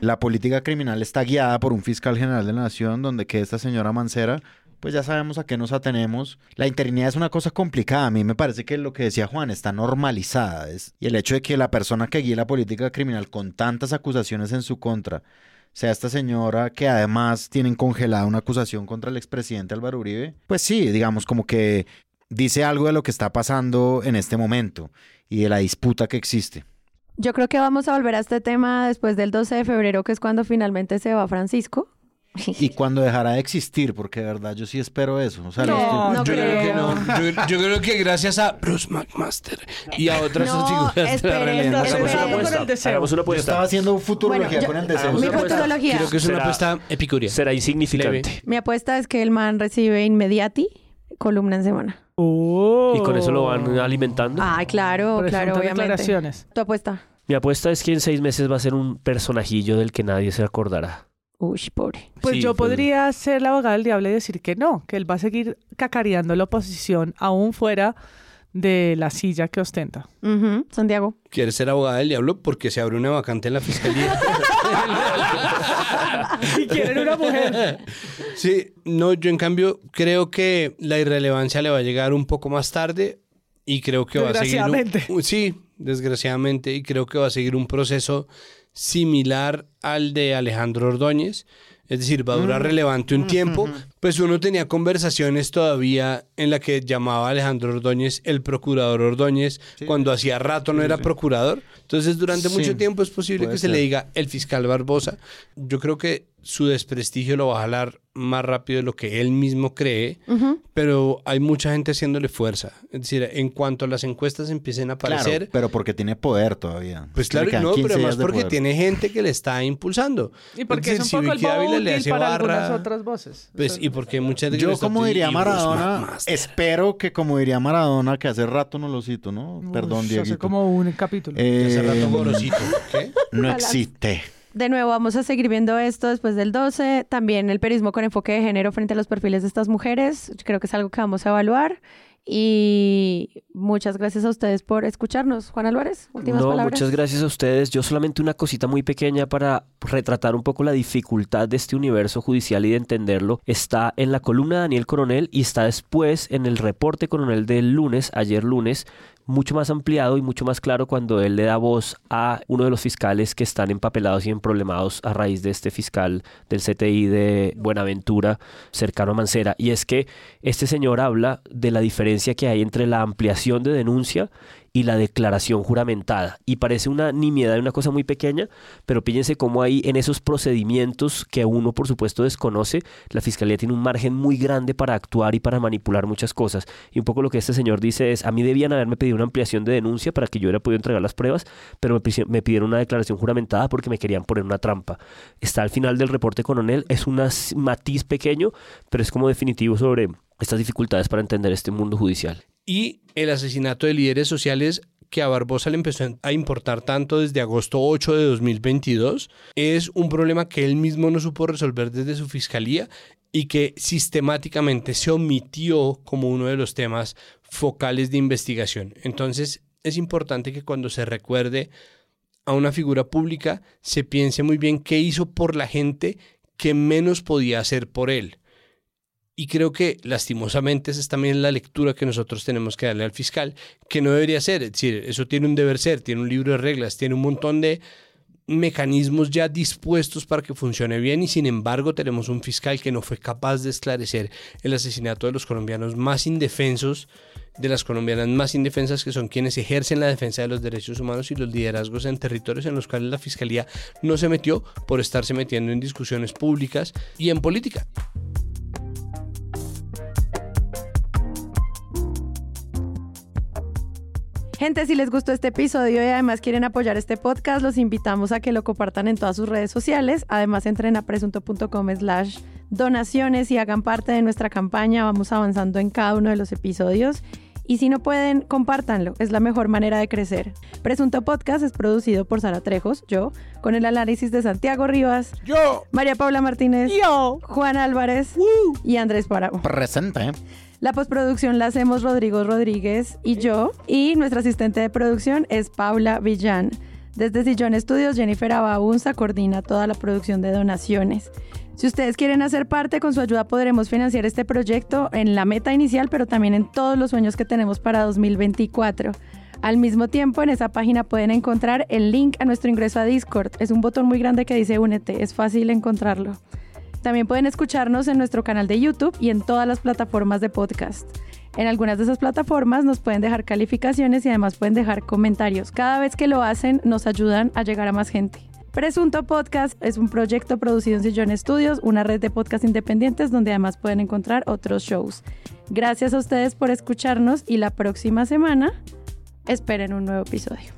La política criminal está guiada por un fiscal general de la nación, donde que esta señora Mancera, pues ya sabemos a qué nos atenemos. La interinidad es una cosa complicada. A mí me parece que lo que decía Juan está normalizada. Es, y el hecho de que la persona que guíe la política criminal con tantas acusaciones en su contra sea esta señora que además tienen congelada una acusación contra el expresidente Álvaro Uribe, pues sí, digamos como que dice algo de lo que está pasando en este momento y de la disputa que existe. Yo creo que vamos a volver a este tema después del 12 de febrero, que es cuando finalmente se va Francisco. Y [LAUGHS] cuando dejará de existir, porque de verdad yo sí espero eso. O sea, No, estoy- no yo creo que creo. no. Yo, yo creo que gracias a Bruce McMaster y a otras No, figuras de la esperen, realidad. esperen. Hagamos una Con apuesta. el deseo. Hagamos una Yo apuesta. estaba haciendo futurología Bueno, yo- con el deseo. Mi una apuesta. futurología. Creo que es una Será- apuesta epicuria. Será insignificante. Leve. Mi apuesta es que el man recibe inmediati columna en semana. Y con eso lo van alimentando. Ay, claro, claro, obviamente. declaraciones. Tu apuesta. Mi apuesta es que en seis meses va a ser un personajillo del que nadie se acordará. Uy, pobre. Pues Sí, yo pues- podría ser la abogada del diablo y decir que no, que él va a seguir cacareando la oposición aún fuera de la silla que ostenta. Santiago. ¿Quieres ser abogada del diablo? Porque se abre una vacante en la fiscalía. [LAUGHS] [LAUGHS] y quieren una mujer. Sí, no, yo en cambio creo que la irrelevancia le va a llegar un poco más tarde y creo que va a seguir... un- [LAUGHS] sí, desgraciadamente, y creo que va a seguir un proceso similar al de Alejandro Ordóñez, es decir, va a durar Mm. relevante un Mm, tiempo, pues uno tenía conversaciones todavía en la que llamaba a Alejandro Ordóñez el procurador Ordóñez, cuando hacía rato no Sí, era sí. procurador. Entonces, durante mucho tiempo es posible puede que se le diga el fiscal Barbosa. Yo creo que su desprestigio lo va a jalar más rápido de lo que él mismo cree, Ujú. pero hay mucha gente haciéndole fuerza. Es decir, en cuanto las encuestas empiecen a aparecer, Claro, pero porque tiene poder todavía. pues claro, no, 15 pero además porque poder. tiene gente que le está impulsando. Y porque Es es decir, un si poco el Vicky Ávila voto le útil hace para barra, algunas otras voces. Pues, y porque mucha gente Yo, como diría Maradona, espero que como diría Maradona, que hace rato no lo cito, ¿no? Perdón, Ush, Diego. Hace como un capítulo. Hace rato Eh, gorosito. ¿Qué? no existe. De nuevo, vamos a seguir viendo esto después del 12. También el periodismo con enfoque de género frente a los perfiles de estas mujeres. Creo que es algo que vamos a evaluar. Y muchas gracias a ustedes por escucharnos. Juan Álvarez, últimas No, palabras. muchas gracias a ustedes. Yo solamente una cosita muy pequeña para retratar un poco la dificultad de este universo judicial y de entenderlo. Está en la columna de Daniel Coronel y está después en el reporte Coronel del lunes, ayer lunes, mucho más ampliado y mucho más claro cuando él le da voz a uno de los fiscales que están empapelados y emproblemados a raíz de este fiscal del CTI de Buenaventura, cercano a Mancera. Y es que este señor habla de la diferencia que hay entre la ampliación de denuncia y la declaración juramentada. Y parece una nimiedad, una cosa muy pequeña, pero fíjense cómo ahí en esos procedimientos que uno por supuesto desconoce, la fiscalía tiene un margen muy grande para actuar y para manipular muchas cosas. Y un poco lo que este señor dice es, a mí debían haberme pedido una ampliación de denuncia para que yo hubiera podido entregar las pruebas, pero me, pidieron una declaración juramentada porque me querían poner una trampa. Está al final del reporte coronel, es un matiz pequeño, pero es como definitivo sobre estas dificultades para entender este mundo judicial. Y el asesinato de líderes sociales que a Barbosa le empezó a importar tanto desde agosto 8 de 2022 es un problema que él mismo no supo resolver desde su fiscalía y que sistemáticamente se omitió como uno de los temas focales de investigación. Entonces es importante que cuando se recuerde a una figura pública se piense muy bien qué hizo por la gente que menos podía hacer por él. Y creo que lastimosamente esa es también la lectura que nosotros tenemos que darle al fiscal, que no debería ser. Es decir, eso tiene un deber ser, tiene un libro de reglas, tiene un montón de mecanismos ya dispuestos para que funcione bien y sin embargo tenemos un fiscal que no fue capaz de esclarecer el asesinato de los colombianos más indefensos, de las colombianas más indefensas que son quienes ejercen la defensa de los derechos humanos y los liderazgos en territorios en los cuales la fiscalía no se metió por estarse metiendo en discusiones públicas y en política. Gente, si les gustó este episodio y además quieren apoyar este podcast, los invitamos a que lo compartan en todas sus redes sociales. Además, entren a presunto.com slash donaciones y hagan parte de nuestra campaña. Vamos avanzando en cada uno de los episodios. Y si no pueden, compártanlo. Es la mejor manera de crecer. Presunto Podcast es producido por Sara Trejos, yo, con el análisis de Santiago Rivas, yo, María Paula Martínez, yo, Juan Álvarez y Andrés Paramo. Presente. La postproducción la hacemos Rodrigo Rodríguez y yo. Y nuestra asistente de producción es Paula Villán. Desde Sillón Estudios, Jennifer Abaunza coordina toda la producción de donaciones. Si ustedes quieren hacer parte, con su ayuda podremos financiar este proyecto en la meta inicial, pero también en todos los sueños que tenemos para 2024. Al mismo tiempo, en esa página pueden encontrar el link a nuestro ingreso a Discord. Es un botón muy grande que dice Únete, es fácil encontrarlo. También pueden escucharnos en nuestro canal de YouTube y en todas las plataformas de podcast. En algunas de esas plataformas nos pueden dejar calificaciones y además pueden dejar comentarios. Cada vez que lo hacen nos ayudan a llegar a más gente. Presunto Podcast es un proyecto producido en Sillón Estudios, una red de podcast independientes donde además pueden encontrar otros shows. Gracias a ustedes por escucharnos y la próxima semana esperen un nuevo episodio.